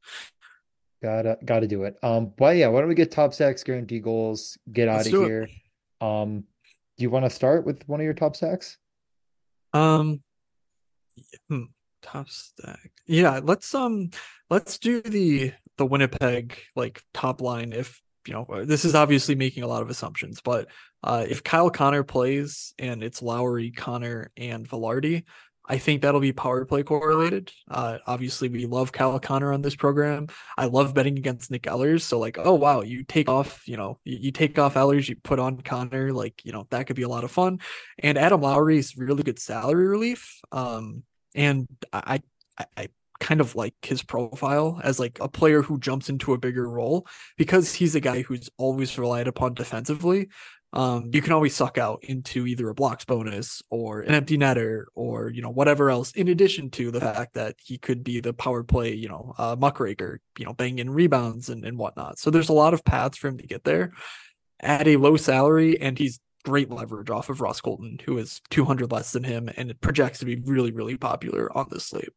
Gotta gotta do it. Um, but yeah, why don't we get top sacks, guarantee goals, get out of here. It. Um, do you want to start with one of your top sacks? Um, hmm, top stack. Yeah, let's um, let's do the the Winnipeg like top line. If you know, this is obviously making a lot of assumptions, but uh, if Kyle Connor plays and it's Lowry, Connor, and Vilardi, I think that'll be power play correlated. Uh, obviously, we love Cal Connor on this program. I love betting against Nick Ehlers. So, like, oh wow, you take off, you know, you, you, take off Ehlers, you put on Connor, like, you know, that could be a lot of fun. And Adam Lowry is really good salary relief. Um, and I, I, I kind of like his profile as like a player who jumps into a bigger role because he's a guy who's always relied upon defensively um, you can always suck out into either a blocks bonus or an empty netter or you know whatever else. In addition to the fact that he could be the power play, you know, uh, muckraker, you know, banging rebounds and and whatnot. So there's a lot of paths for him to get there at a low salary, and he's great leverage off of Ross Colton, who is 200 less than him, and it projects to be really really popular on this slate.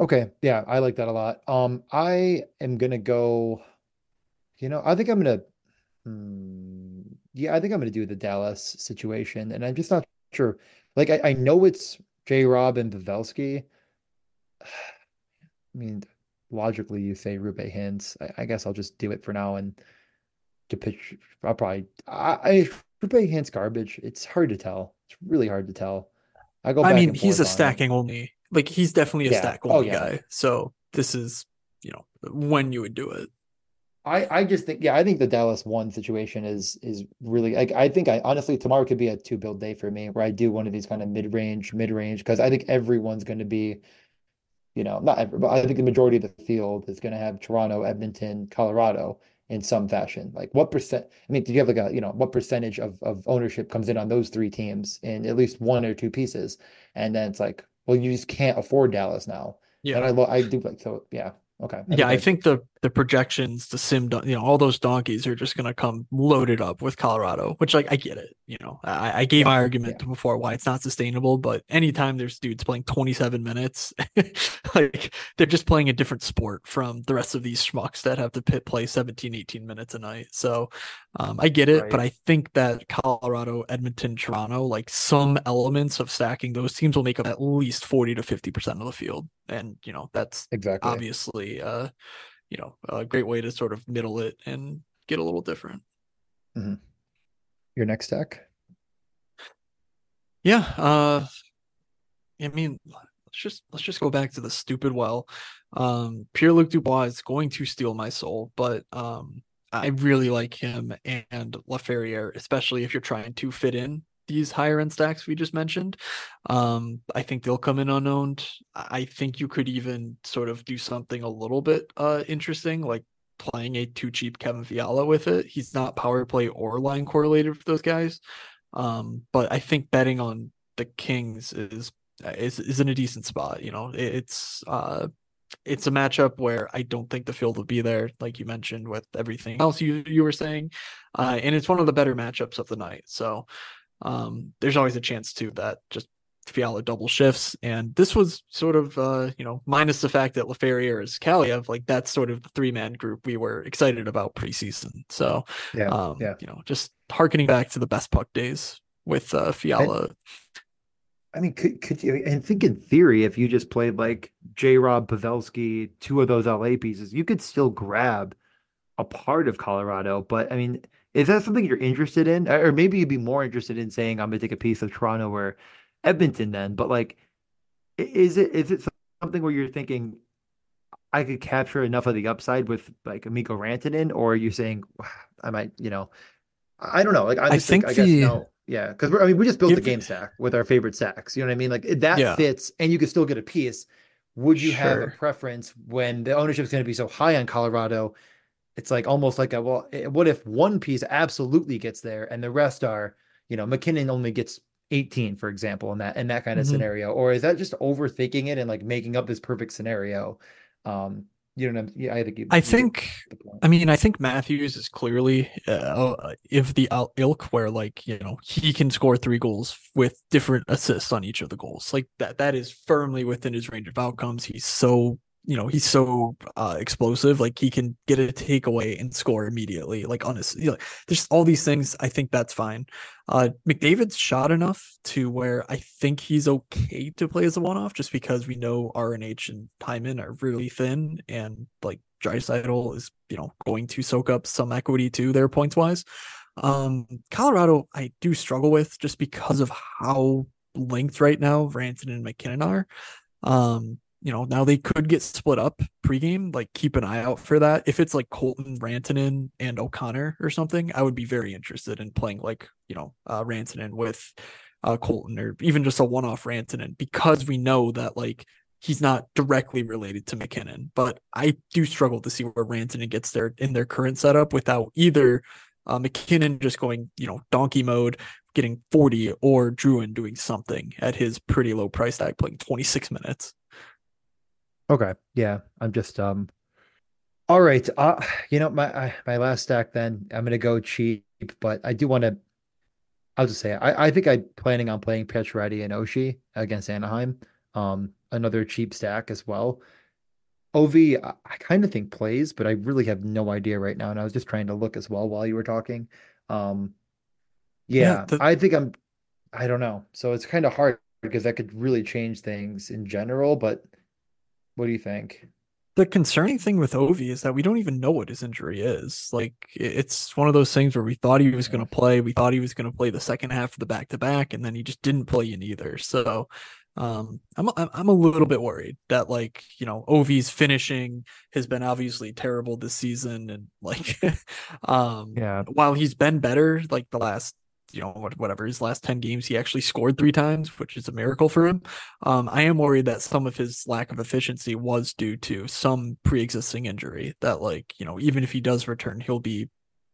Okay, yeah, I like that a lot. Um, I am gonna go. You know, I think I'm gonna Hmm. Yeah, I think I'm going to do the Dallas situation, and I'm just not sure. Like, I, I know it's J. Rob and Pavelski. I mean, logically, you say Roope Hintz. I, I, guess I'll just do it for now and to pitch. I'll probably I, I Roope Hintz garbage. It's hard to tell. It's really hard to tell. I go. I mean, he's a stacking only. Like he's definitely a yeah. stack only oh, yeah. guy. So this is you know when you would do it. I, I just think yeah I think the Dallas one situation is is really like I think I honestly tomorrow could be a two build day for me where I do one of these kind of mid range mid range because I think everyone's going to be you know not every, but I think the majority of the field is going to have Toronto Edmonton Colorado in some fashion. Like what percent I mean do you have like a you know what percentage of of ownership comes in on those three teams in at least one or two pieces? And then it's like well you just can't afford Dallas now. Yeah. And I I do like so yeah Okay. I yeah, I think the the projections, the sim, you know, all those donkeys are just going to come loaded up with Colorado, which like I get it. You know, I, I gave my argument before why it's not sustainable, but anytime there's dudes playing 27 minutes, like they're just playing a different sport from the rest of these schmucks that have to pit play 17, 18 minutes a night. So um, I get it, but I think that Colorado, Edmonton, Toronto, like some elements of stacking those teams will make up at least 40 to 50% of the field. And, you know, that's exactly. obviously uh you know a great way to sort of middle it and get a little different Your next stack? yeah uh i mean let's just let's just go back to the stupid well um pierre luc dubois is going to steal my soul but um i really like him and laferriere especially if you're trying to fit in these higher end stacks we just mentioned um i think they'll come in unowned i think you could even sort of do something a little bit uh interesting like playing a too cheap Kevin Fiala with it. He's not power play or line correlated for those guys. Um, but I think betting on the Kings is is is in a decent spot. You know, it's uh it's a matchup where I don't think the field will be there, like you mentioned, with everything else you you were saying. Uh, and it's one of the better matchups of the night. So um there's always a chance too that just Fiala double shifts. And this was sort of, uh, you know, minus the fact that Laferriere is Kaliyev, like that's sort of the three man group we were excited about preseason. So, Yeah. um, yeah. you know, just harkening back to the best puck days with uh, Fiala. I mean, could could you and think in theory, if you just played like J Rob Pavelski, two of those LA pieces, you could still grab a part of Colorado. But I mean, is that something you're interested in? Or maybe you'd be more interested in saying I'm gonna take a piece of Toronto or Edmonton then. But like, is it is it something where you're thinking I could capture enough of the upside with like Amico Rantanen, or are you saying I might, you know, I I don't know. Like I I just think, think I guess the- no. Yeah, because I mean, we just built the game stack with our favorite stacks. You know what I mean? Like that Yeah. fits, and you can still get a piece. Would you have a preference when the ownership is going to be so high on Colorado? It's like almost like a well, eh, what if one piece absolutely gets there and the rest are, you know, MacKinnon only gets 18, for example, in that in that kind of Mhm. scenario, or is that just overthinking it and like making up this perfect scenario? Um, you know, what I'm- yeah, I think you, I think. I mean, I think Matthews is clearly uh, if the ilk where like you know he can score three goals with different assists on each of the goals. Like that, that is firmly within his range of outcomes. He's so you know he's so uh, explosive. Like he can get a takeaway and score immediately. Like on his, there's all these things. I think that's fine. Uh, McDavid's shot enough to where I think he's okay to play as a one-off, just because we know RNH and Hyman are really thin, and like Draisaitl is you know going to soak up some equity too there points wise. Um, Colorado, I do struggle with just because of how linked right now Rantanen and MacKinnon are. Um, you know, now they could get split up pregame. Like, keep an eye out for that. If it's like Colton, Rantanen, and O'Connor or something, I would be very interested in playing like you know uh, Rantanen with uh, Colton or even just a one-off Rantanen because we know that like he's not directly related to MacKinnon. But I do struggle to see where Rantanen gets there in their current setup without either uh, MacKinnon just going you know donkey mode. Getting 40 or Drouin doing something at his pretty low price tag, playing 26 minutes. Okay. Yeah. I'm just um all right. Uh you know, my I, my last stack then, I'm gonna go cheap, but I do want to I'll just say. I, I think I'm planning on playing Pacioretty and Oshie against Anaheim. Um, another cheap stack as well. OV, I, I kind of think plays, but I really have no idea right now. And I was just trying to look as well while you were talking. Um, Yeah, yeah, the- I think I'm, I don't know. So it's kind of hard because that could really change things in general. But what do you think? The concerning thing with Ovi is that we don't even know what his injury is. Like it's one of those things where we thought he was going to play, we thought he was going to play the second half of the back to back, and then he just didn't play in either. So, um, I'm I'm I'm a little bit worried that like you know Ovi's finishing has been obviously terrible this season, and like, um, Yeah. while he's been better like the last you know whatever his last 10 games he actually scored three times which is a miracle for him. Um i am worried that some of his lack of efficiency was due to some pre-existing injury that like you know even if he does return he'll be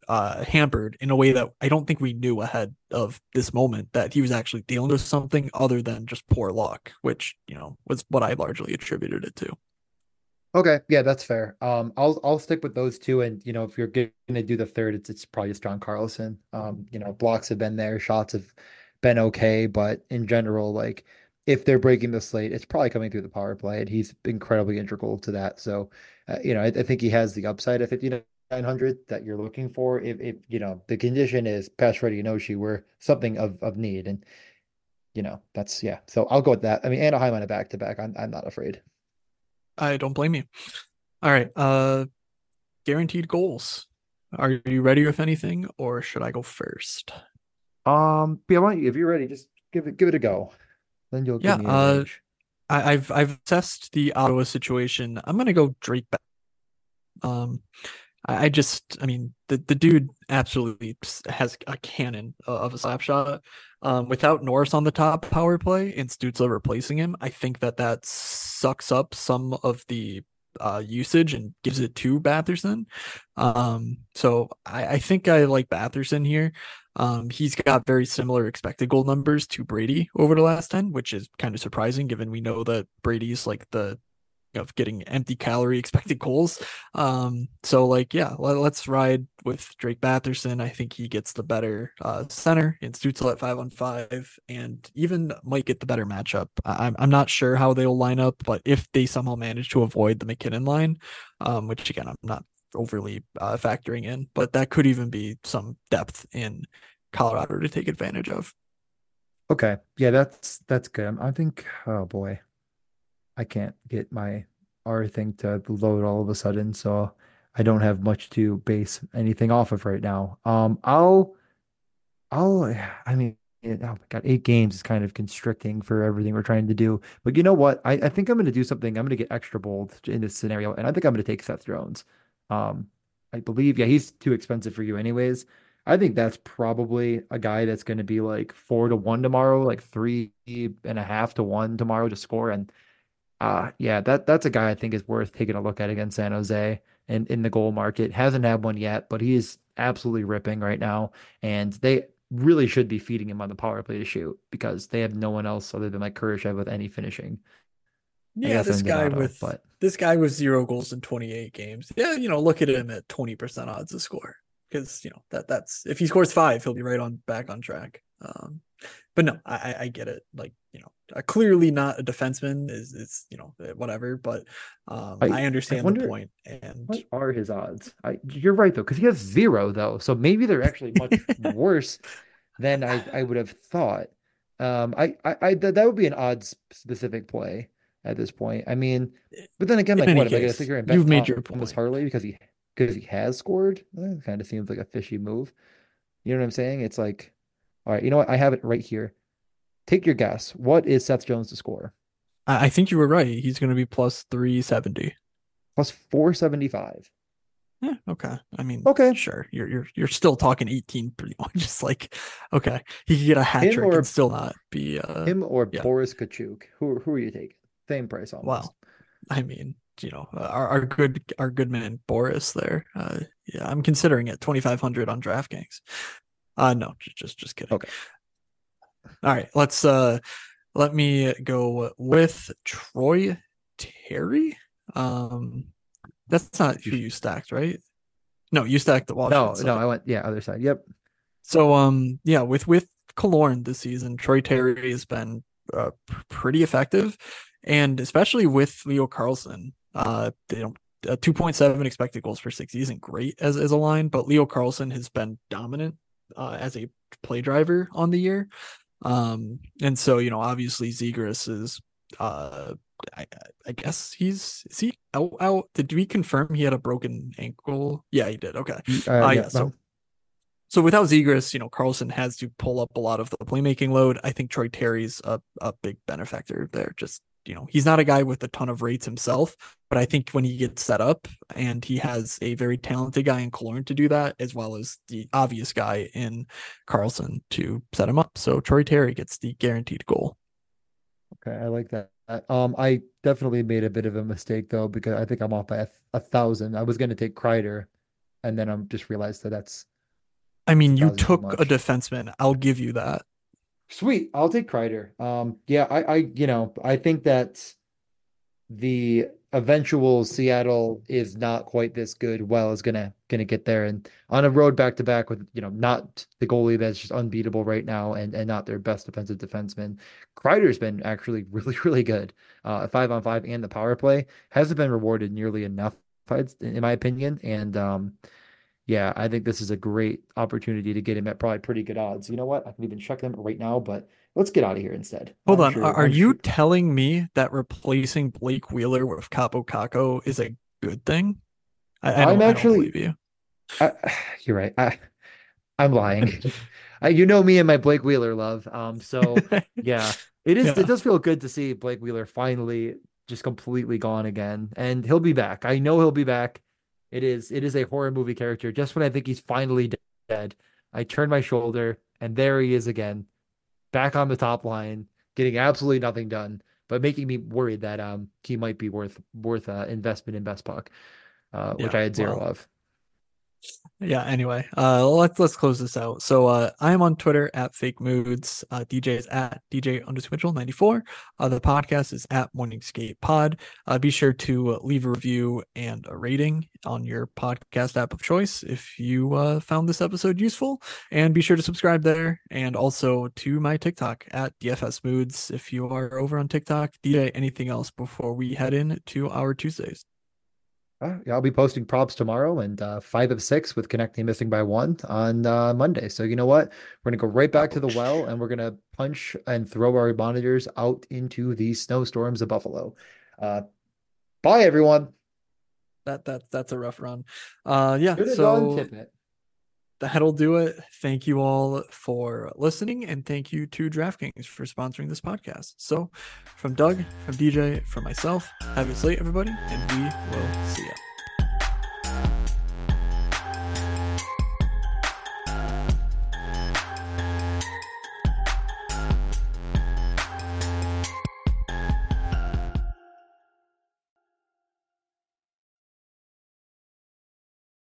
uh hampered in a way that i don't think we knew ahead of this moment that he was actually dealing with something other than just poor luck which you know was what i largely attributed it to Okay, yeah, that's fair. Um, I'll I'll stick with those two, and you know, if you're gonna do the third, it's it's probably just John Carlson. Um, you know, blocks have been there, shots have been okay, but in general, like if they're breaking the slate, it's probably coming through the power play, and he's incredibly integral to that. So, uh, you know, I, I think he has the upside of 5900 that you're looking for. If if you know the condition is Pacioretty Inoshi, where something of of need, and you know that's yeah. So I'll go with that. I mean, Anaheim on a back to back, I'm I'm not afraid. I don't blame you. All right. Uh guaranteed goals. Are you ready with anything or should I go first? Um, yeah, why don't you, if you're ready, just give it give it a go. Then you'll Yeah, give me uh. I, I've I've assessed the Ottawa situation. I'm gonna go Drake back. Um I, I just I mean the, the dude absolutely has a cannon of a slap shot. Um without Norris on the top power play and Stützle replacing him, I think that that sucks up some of the uh usage and gives it to Batherson. Um so I, I think I like Batherson here. Um, he's got very similar expected goal numbers to Brady over the last 10, which is kind of surprising given we know that Brady's like the of getting empty calorie expected goals. Um, so like, yeah, let, us ride with Drake Batherson. I think he gets the better uh, center in Stützle at five on five, and even might get the better matchup. I, am I'm not sure how they'll line up, but if they somehow manage to avoid the MacKinnon line, um, which again I'm not overly uh, factoring in, but that could even be some depth in Colorado to take advantage of. Okay, yeah, that's that's good. I think, oh boy, I can't get my R thing to load all of a sudden, so I don't have much to base anything off of right now. Um, I'll I'll I mean, oh my God, eight games is kind of constricting for everything we're trying to do. But you know what? I, I think I'm going to do something. I'm going to get extra bold in this scenario, and I think I'm going to take Seth Jones. Um, I believe, yeah, he's too expensive for you anyways. I think that's probably a guy that's going to be like four to one tomorrow, like three and a half to one tomorrow to score. And uh yeah, that that's a guy I think is worth taking a look at against San Jose and in the goal market. Hasn't had one yet, but he is absolutely ripping right now. And they really should be feeding him on the power play to shoot because they have no one else other than like Kurashev with any finishing. Yeah, this guy with but this guy with zero goals in 28 games. Yeah, you know, look at him at 20% odds to score because you know that that's if he scores five, he'll be right on back on track. Um, but no, I I get it. Like uh, clearly not a defenseman is is you know uh, whatever, but um, I I I understand the wonder point. And what are his odds? I you're right though, because he has zero though. So maybe they're actually much worse than I I would have thought. Um, I I, I that, that would be an odds specific play at this point. I mean, but then again, like what if I sit case, here and you've made your point. point. Harley because he because he has scored? That kind of seems like a fishy move. You know what I'm saying? It's like, all right, you know what? I have it right here. Take your guess. What is Seth Jones to score? I, think you were right. He's going to be plus 370. Plus 475. Yeah, okay. I mean, Okay. sure. You're you're you're still talking 18 pretty much. Just like, okay, he could get a hat Him trick or and still not be uh him or yeah. Boris Katchouk? Who who are you taking? Same price almost. Well, I mean, you know, our, our good our good man Boris there. Uh yeah, I'm considering it 2500 on DraftKings. Uh no, just just just kidding. Okay. All right, let's uh let me go with Troy Terry. Um that's not who you stacked, right? No, you stacked the No, Washington. no, side. I went yeah, other side. Yep. So um yeah, with with Killorn this season, Troy Terry has been uh, pretty effective, and especially with Leo Carlsson, uh, they don't. Uh, 2.7 expected goals per 60 isn't great as, as a line, but Leo Carlsson has been dominant uh, as a play driver on the year. Um, and so, you know, obviously Zegras is, uh, I, I guess he's, is he out, out? Did we confirm he had a broken ankle? Yeah, he did. Okay. Uh, Uh, yeah. yeah. So, so without Zegras, you know, Carlsson has to pull up a lot of the playmaking load. I think Troy Terry's a, a big benefactor there. Just, you know, he's not a guy with a ton of rates himself, but I think when he gets set up and he has a very talented guy in Killorn to do that, as well as the obvious guy in Carlsson to set him up. So Troy Terry gets the guaranteed goal. Okay, I like that. Um, I definitely made a bit of a mistake though because I think I'm off by a, a thousand. I was going to take Kreider, and then I'm just realized that that's I mean, you took a defenseman. I'll give you that. Sweet. I'll take Kreider. Um, yeah, I, I, you know, I think that the eventual Seattle is not quite this good. Well, is gonna gonna get there and on a road back to back with you know not the goalie that's just unbeatable right now and and not their best defensive defenseman. Kreider's been actually really really good. Uh, five on five and the power play hasn't been rewarded nearly enough in my opinion. And um, yeah, I think this is a great opportunity to get him at probably pretty good odds. You know what? I can even check them right now, but let's get out of here instead. Hold I'm on. Sure, are, are you sure. telling me that replacing Blake Wheeler with Kaapo Kakko is a good thing? I, am actually. you. I, you're right. I, I'm lying. I, you know me and my Blake Wheeler love. Um, so yeah, it is. Yeah. It does feel good to see Blake Wheeler finally just completely gone again, and he'll be back. I know he'll be back. It is. It is a horror movie character. Just when I think he's finally dead, I turn my shoulder, and there he is again back on the top line, getting absolutely nothing done, but making me worried that um he might be worth worth uh, investment in best puck, uh, which I had zero well, of yeah anyway uh let's let's close this out. So uh i am on twitter at fake moods uh dj is at dj underscore mitchell 94 uh the podcast is at morning skate pod. Uh be sure to leave a review and a rating on your podcast app of choice if you uh found this episode useful. And be sure to subscribe there. And also to my tiktok at dfs moods if you are over on tiktok. Dj anything else before we head in to our tuesdays uh, I'll be posting props tomorrow and uh, five of six with connecting missing by one on uh, Monday. So you know what? We're gonna go right back to the well and we're gonna punch and throw our monitors out into the snowstorms of Buffalo. Uh, bye everyone. That that that's a rough run. Uh, yeah. so that'll do it. Thank you all for listening, and thank you to DraftKings for sponsoring this podcast. So, from Doug, from DJ, from myself, have a slate, everybody, and we will see you.